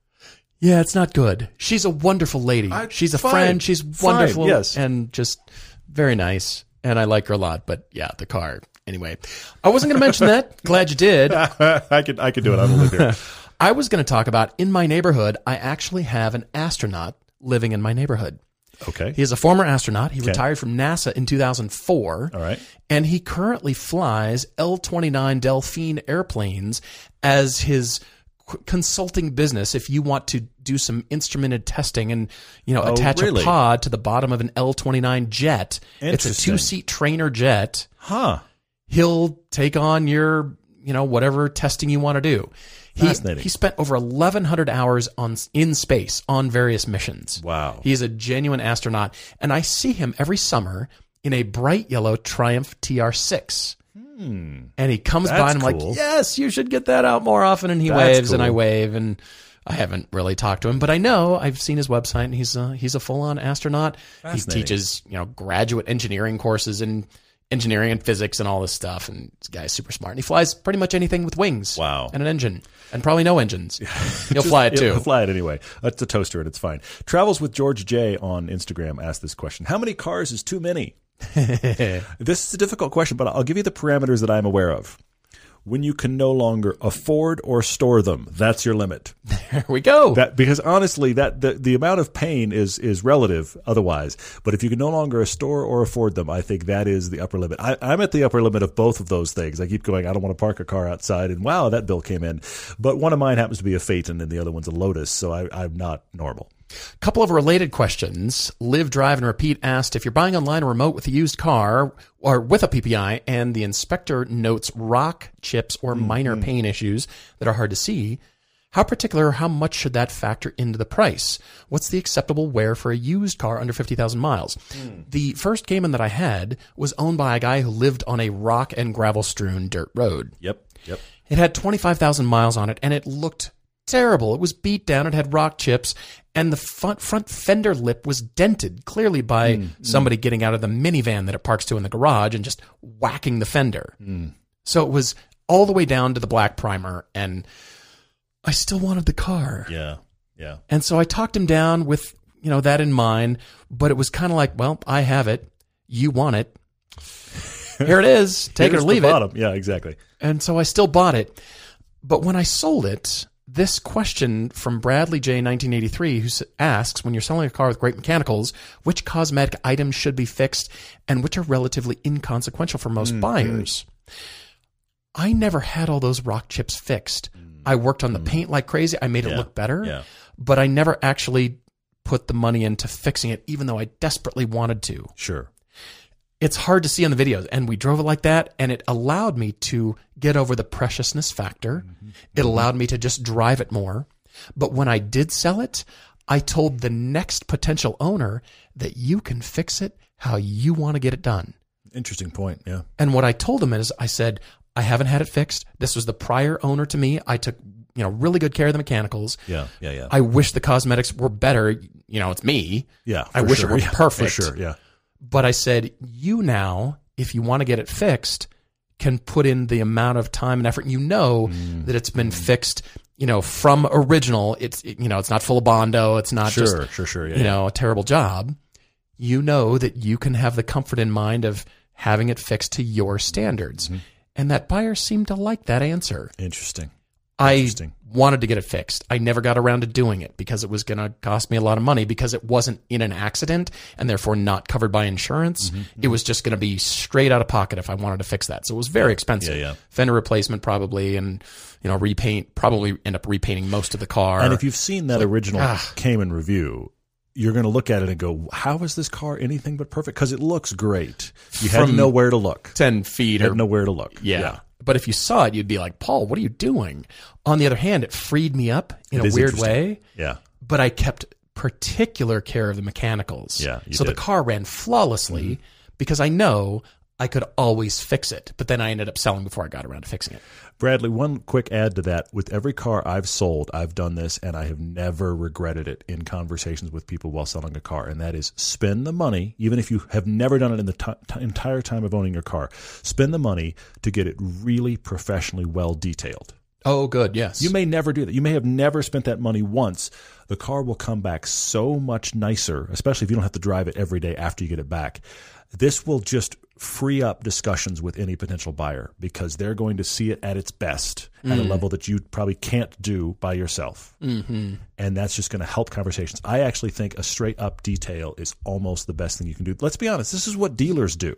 Yeah, it's not good. She's a wonderful lady. I- she's a fine. friend. She's Fine, wonderful. yes. And just very nice. And I like her a lot. But yeah, the car. Anyway, I wasn't going to mention that. Glad you did. I could I could do it. I don't live here. I was going to talk about in my neighborhood, I actually have an astronaut living in my neighborhood. Okay. He is a former astronaut. He retired from NASA in 2004. All right. And he currently flies L 29 Delfin airplanes as his consulting business if you want to do some instrumented testing and you know oh, attach Oh, really? a pod to the bottom of an L29 jet. It's a two-seat trainer jet. Huh. He'll take on your you know whatever testing you want to do. He, Fascinating. he spent over 1100 hours on in space on various missions. Wow. He's a genuine astronaut and I see him every summer in a bright yellow Triumph TR6. And he comes by Hmm. And I'm cool. like, "Yes, you should get that out more often." And he That's waves and I wave and I haven't really talked to him, but I know I've seen his website and he's a, he's a full-on astronaut. He teaches, you know, graduate engineering courses in engineering and physics and all this stuff. And this guy's super smart. And he flies pretty much anything with wings. Wow. And an engine. And probably no engines. He'll fly it too. He'll fly it anyway. It's a toaster and it's fine. Travels with George J on Instagram asked this question. How many cars is too many? this is a difficult question, but I'll give you the parameters that I'm aware of. When you can no longer afford or store them, that's your limit. There we go. That because honestly, that the, the amount of pain is is relative otherwise. But if you can no longer store or afford them, I think that is the upper limit. I, I'm at the upper limit of both of those things. I keep going. I don't want to park a car outside, and wow, that bill came in. But one of mine happens to be a Phaeton, and the other one's a Lotus, so I, I'm not normal. Couple of related questions. Live, drive, and repeat asked if you're buying online a remote with a used car or with a PPI and the inspector notes rock, chips, or mm-hmm. minor pain issues that are hard to see, how particular or how much should that factor into the price? What's the acceptable wear for a used car under 50,000 miles? Hmm. The first Cayman that I had was owned by a guy who lived on a rock and gravel strewn dirt road. Yep. Yep. It had 25,000 miles on it and it looked terrible. It was beat down. It had rock chips and the front, front fender lip was dented clearly by mm, mm. somebody getting out of the minivan that it parks to in the garage and just whacking the fender. Mm. So it was all the way down to the black primer and I still wanted the car. Yeah. Yeah. And so I talked him down with, you know, that in mind, but it was kind of like, well, I have it. You want it. Here it is. Take it or leave it. bottom. Yeah. Exactly. And so I still bought it. But when I sold it, this question from Bradley J. 1983, who asks, when you're selling a car with great mechanicals, which cosmetic items should be fixed and which are relatively inconsequential for most mm, mm. buyers? I never had all those rock chips fixed. Mm. I worked on the paint like crazy. I made it look better, Yeah. but I never actually put the money into fixing it, even though I desperately wanted to Sure. It's hard to see on the videos. And we drove it like that, and it allowed me to get over the preciousness factor. Mm-hmm. It allowed me to just drive it more. But when I did sell it, I told the next potential owner that you can fix it how you want to get it done. Interesting point. Yeah. And what I told him is, I said, I haven't had it fixed. This was the prior owner to me. I took, you know, really good care of the mechanicals. Yeah. Yeah. Yeah. I wish the cosmetics were better. You know, it's me. yeah. I wish it were Yeah, perfect. For sure. Yeah. But I said, you now, if you want to get it fixed, can put in the amount of time and effort. You know Mm. that it's been fixed, you know, from original. It's, you know, it's not full of Bondo. It's not Sure. just, sure. Sure. Yeah. you know, a terrible job. You know that you can have the comfort in mind of having it fixed to your standards. Mm-hmm. And that buyer seemed to like that answer. Interesting. I wanted to get it fixed. I never got around to doing it because it was going to cost me a lot of money because it wasn't in an accident and therefore not covered by insurance. Mm-hmm. It was just going to be straight out of pocket if I wanted to fix that. So it was very expensive. Yeah, yeah. Fender replacement probably and you know repaint probably end up repainting most of the car. And if you've seen that original ah. Cayman review, you're going to look at it and go, "How is this car anything but perfect?" Because it looks great. You From know where to look. 10 feet You had or to know where to look. yeah. But if you saw it, you'd be like, Paul, what are you doing? On the other hand, it freed me up in It a weird way. Yeah. but I kept particular care of the mechanicals. Yeah, so the did. Mm-hmm. car ran flawlessly because I know I could always fix it. But then I ended up selling before I got around to fixing it. Bradley, one quick add to that. With every car I've sold, I've done this and I have never regretted it in conversations with people while selling a car. And that is spend the money, even if you have never done it in the ti ti- entire time of owning your car, spend the money to get it really professionally well detailed. Oh, good. Yes. You may never do that. You may have never spent that money once. The car will come back so much nicer, especially if you don't have to drive it every day after you get it back. This will just free up discussions with any potential buyer because they're going to see it at its best at a level that you probably can't do by yourself. Mm-hmm. And that's just going to help conversations. I actually think a straight up detail is almost the best thing you can do. Let's be honest, this is what dealers do.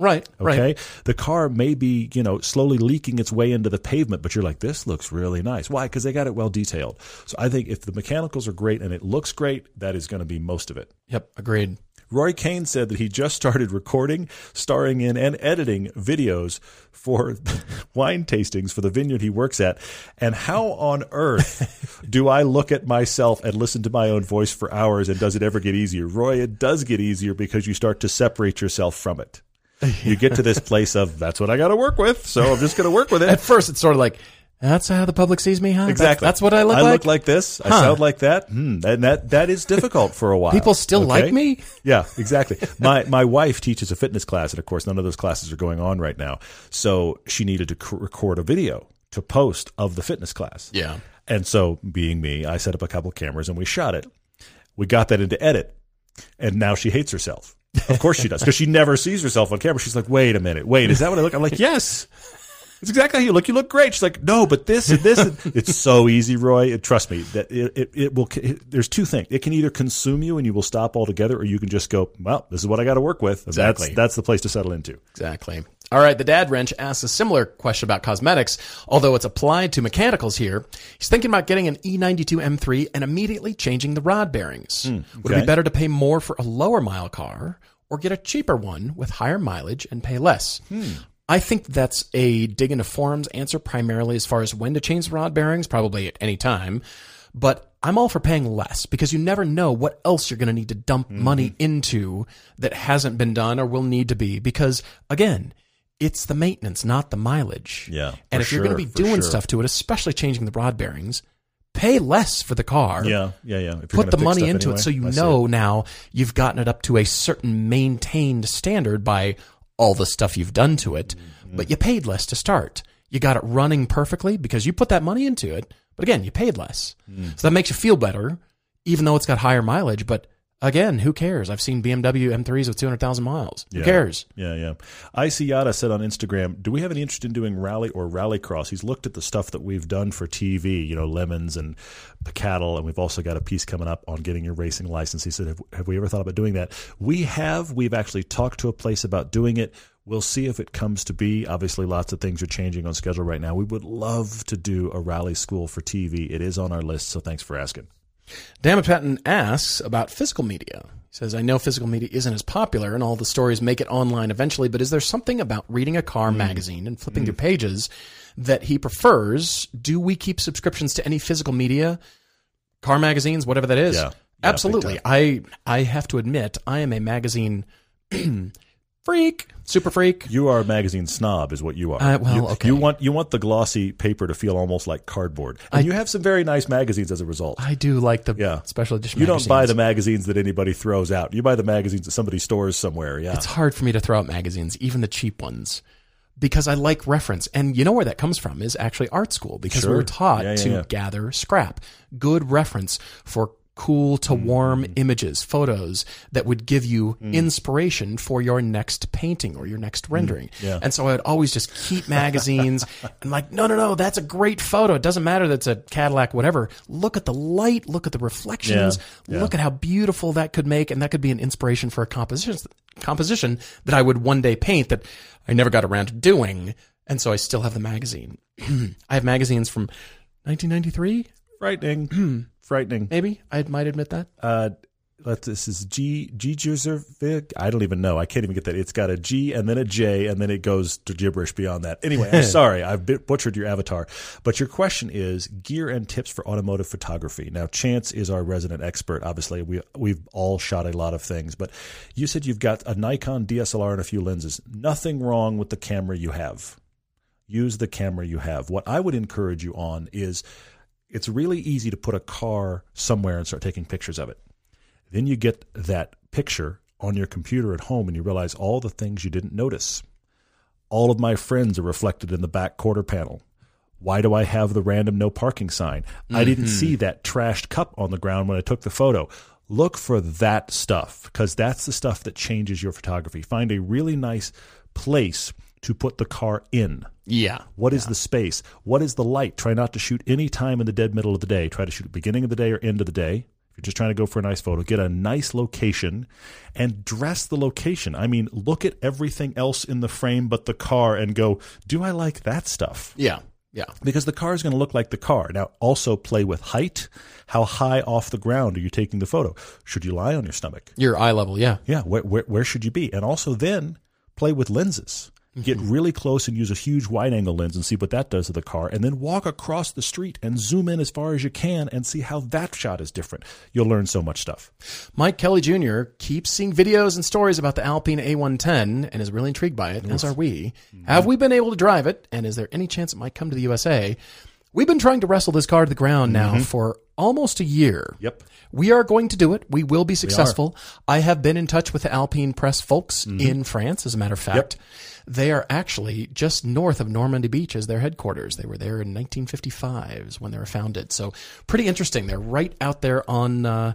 right. Okay. Right. The car may be, you know, slowly leaking its way into the pavement, but you're like, this looks really nice. Why? Because they got it well detailed. So I think if the mechanicals are great and it looks great, that is going to be most of it. Yep. Agreed. Roy Kane said that he just started recording, starring in, and editing videos for wine tastings for the vineyard he works at. And how on earth do I look at myself and listen to my own voice for hours? And does it ever get easier? Roy, it does get easier because you start to separate yourself from it. You get to this place of that's what I got to work with, so I'm just going to work with it. At first, it's sort of like, That's how the public sees me, huh? Exactly. That's, that's what I look I like. I look like this. I sound like that. Hmm, and that that is difficult for a while. People still okay? like me? Yeah, exactly. my my wife teaches a fitness class, and of course, none of those classes are going on right now. So she needed to c- record a video to post of the fitness class. Yeah. And so, being me, I set up a couple cameras and we shot it. We got that into edit, and now she hates herself. Of course she does, because she never sees herself on camera. She's like, "Wait a minute, wait, is that what I look?" Like? I'm like, "Yes." It's exactly how you look. You look great. She's like, no, but this and this. and-" it's so easy, Roy. It, trust me that it, it, it will. It, there's two things. It can either consume you and you will stop altogether, or you can just go, well, this is what I got to work with. Exactly. That's, that's the place to settle into. Exactly. All right, the dad wrench asks a similar question about cosmetics, although it's applied to mechanicals here. He's thinking about getting an E E92 M3 and immediately changing the rod bearings. Hmm, Would it be better to pay more for a lower mile car or get a cheaper one with higher mileage and pay less? Hmm. I think that's a dig into forums answer primarily as far as when to change the rod bearings, probably at any time. But I'm all for paying less because you never know what else you're going to need to dump money into that hasn't been done or will need to be. Because again, it's the maintenance, not the mileage. Yeah, And if you're going to be doing sure. stuff to it, especially changing the rod bearings, pay less for the car. Yeah, yeah, yeah. Put the money into anyway, it so you I know now you've gotten it up to a certain maintained standard by all the stuff you've done to it, Mm-hmm. but you paid less to start. You got it running perfectly because you put that money into it, but again, you paid less. Mm. So that makes you feel better, even though it's got higher mileage. But again, who cares? I've seen BMW M3s with 200,000 miles. Who Yeah. cares? Yeah, yeah. Icy Yada said on Instagram, "Do we have any interest in doing rally or rallycross?" He's looked at the stuff that we've done for TV, you know, lemons and cattle, and we've also got a piece coming up on getting your racing license. He said, have, "Have we ever thought about doing that?" We have. We've actually talked to a place about doing it. We'll see if it comes to be. Obviously, lots of things are changing on schedule right now. We would love to do a rally school for TV. It is on our list, so thanks for asking. Dammit Patton asks about physical media. He says, I know physical media isn't as popular and all the stories make it online eventually, but is there something about reading a car Mm. magazine and flipping through pages that he prefers? Do we keep subscriptions to any physical media? Car magazines, whatever that is? Yeah. Yeah, Absolutely. I I have to admit, I am a magazine freak, super freak. You are a magazine snob, is what you are. Uh, well, you, okay. You want you want the glossy paper to feel almost like cardboard, and you have some very nice magazines as a result. I do like the Yeah. special edition you don't buy the magazines that anybody throws out. You buy the magazines that somebody stores somewhere. Yeah, It's hard for me to throw out magazines, even the cheap ones, because I like reference. And you know where that comes from is actually art school because we Sure. were taught Yeah, yeah, to gather scrap, good reference for cool to warm Mm. images, photos that would give you inspiration for your next painting or your next rendering. Mm. Yeah. And so I would always just keep magazines and like, no, no, no, that's a great photo. It doesn't matter that it's a Cadillac, whatever. Look at the light, look at the reflections, Yeah, yeah. look at how beautiful that could make, and that could be an inspiration for a composition composition that I would one day paint that I never got around to doing. And so I still have the magazine. I have magazines from 1993, frightening, frightening. maybe I might admit that. Uh, let this is G G Juzervig. I don't even know. I can't even get that. It's got a G and then a J and then it goes to gibberish beyond that. Anyway, I'm sorry. I've butchered your avatar. But your question is gear and tips for automotive photography. Now, Chance is our resident expert. Obviously, we we've all shot a lot of things, but you said you've got a Nikon DSLR and a few lenses. Nothing wrong with the camera you have. Use the camera you have. What I would encourage you on is it's really easy to put a car somewhere and start taking pictures of it. Then you get that picture on your computer at home and you realize all the things you didn't notice. All of my friends are reflected in the back quarter panel. Why do I have the random no parking sign? I didn't mm-hmm. see that trashed cup on the ground when I took the photo. Look for that stuff because that's the stuff that changes your photography. Find a really nice place to put the car in. Yeah. What is the space? What is the light? Try not to shoot any time in the dead middle of the day. Try to shoot at the beginning of the day or end of the day. If you're just trying to go for a nice photo, get a nice location and dress the location. I mean, look at everything else in the frame but the car and go, do I like that stuff? Yeah. Yeah. Because the car is going to look like the car. Now, also play with height. How high off the ground are you taking the photo? Should you lie on your stomach? Your eye level. Yeah. Yeah, where, where, where should you be? And also then play with lenses. Get really close and use a huge wide angle lens and see what that does to the car, and then walk across the street and zoom in as far as you can and see how that shot is different. You'll learn so much stuff. Mike Kelly Jr. keeps seeing videos and stories about the Alpine A110 and is really intrigued by it, as are we. Have we been able to drive it? And is there any chance it might come to the USA? We've been trying to wrestle this car to the ground now for almost a year. Yep. We are going to do it. We will be successful. I have been in touch with the Alpine press folks in France, as a matter of fact. They are actually just north of Normandy Beach as their headquarters. They were there in 1955 when they were founded. So pretty interesting. They're right out there on uh,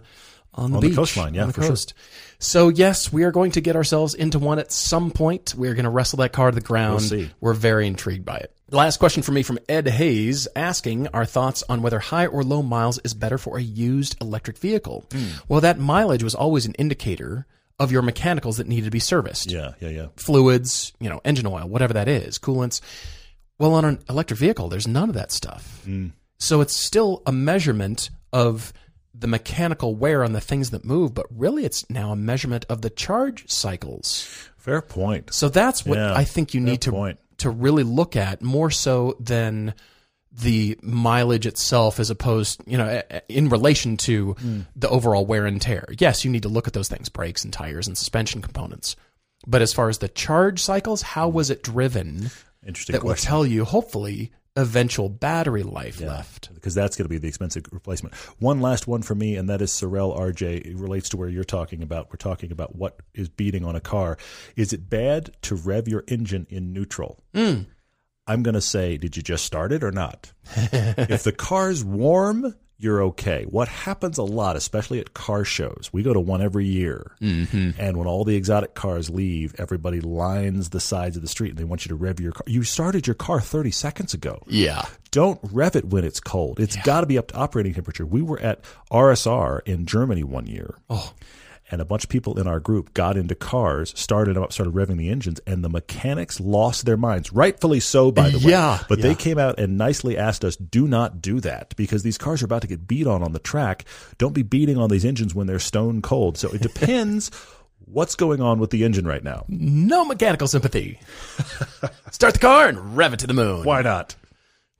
on the On the coastline, yeah, the for sure. coast. So yes, we are going to get ourselves into one at some point. We are going to wrestle that car to the ground. see. We're very intrigued by it. Last question for me from Ed Hayes asking our thoughts on whether high or low miles is better for a used electric vehicle. Hmm. Well, that mileage was always an indicator of your mechanicals that needed to be serviced. Yeah, yeah, yeah. Fluids, you know, engine oil, whatever that is, coolants. Well, on an electric vehicle, there's none of that stuff. So it's still a measurement of the mechanical wear on the things that move, but really it's now a measurement of the charge cycles. Fair point. So that's what Yeah, I think you need to point. to really look at more so than the mileage itself as opposed, you know, in relation to Hmm. the overall wear and tear. Yes, you need to look at those things, brakes and tires and suspension components. But as far as the charge cycles, how was it driven? Interesting That will tell you hopefully eventual battery life left. because that's going to be the expensive replacement. One last one for me, and that is Sorel RJ. It relates to where you're talking about. We're talking about what is beating on a car. Is it bad to rev your engine in neutral? Hmm. I'm going to say, did you just start it or not? if the car's warm, you're okay. What happens a lot, especially at car shows, we go to one every year, mm-hmm. and when all the exotic cars leave, everybody lines the sides of the street and they want you to rev your car. You started your car 30 seconds ago Yeah. don't rev it when it's cold. It's got to be up to operating temperature. We were at RSR in Germany one year. Oh. And a bunch of people in our group got into cars, started them up, started revving the engines, and the mechanics lost their minds. Rightfully so, by the way. Yeah, But yeah. they came out and nicely asked us, do not do that because these cars are about to get beat on on the track. Don't be beating on these engines when they're stone cold. So it depends what's going on with the engine right now. No mechanical sympathy. Start the car and rev it to the moon. Why not?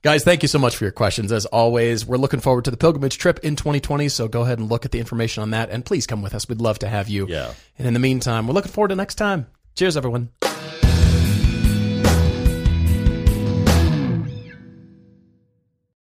Guys, thank you so much for your questions. As always, we're looking forward to the pilgrimage trip in 2020. So go ahead and look at the information on that and please come with us. We'd love to have you. Yeah. And in the meantime, we're looking forward to next time. Cheers, everyone.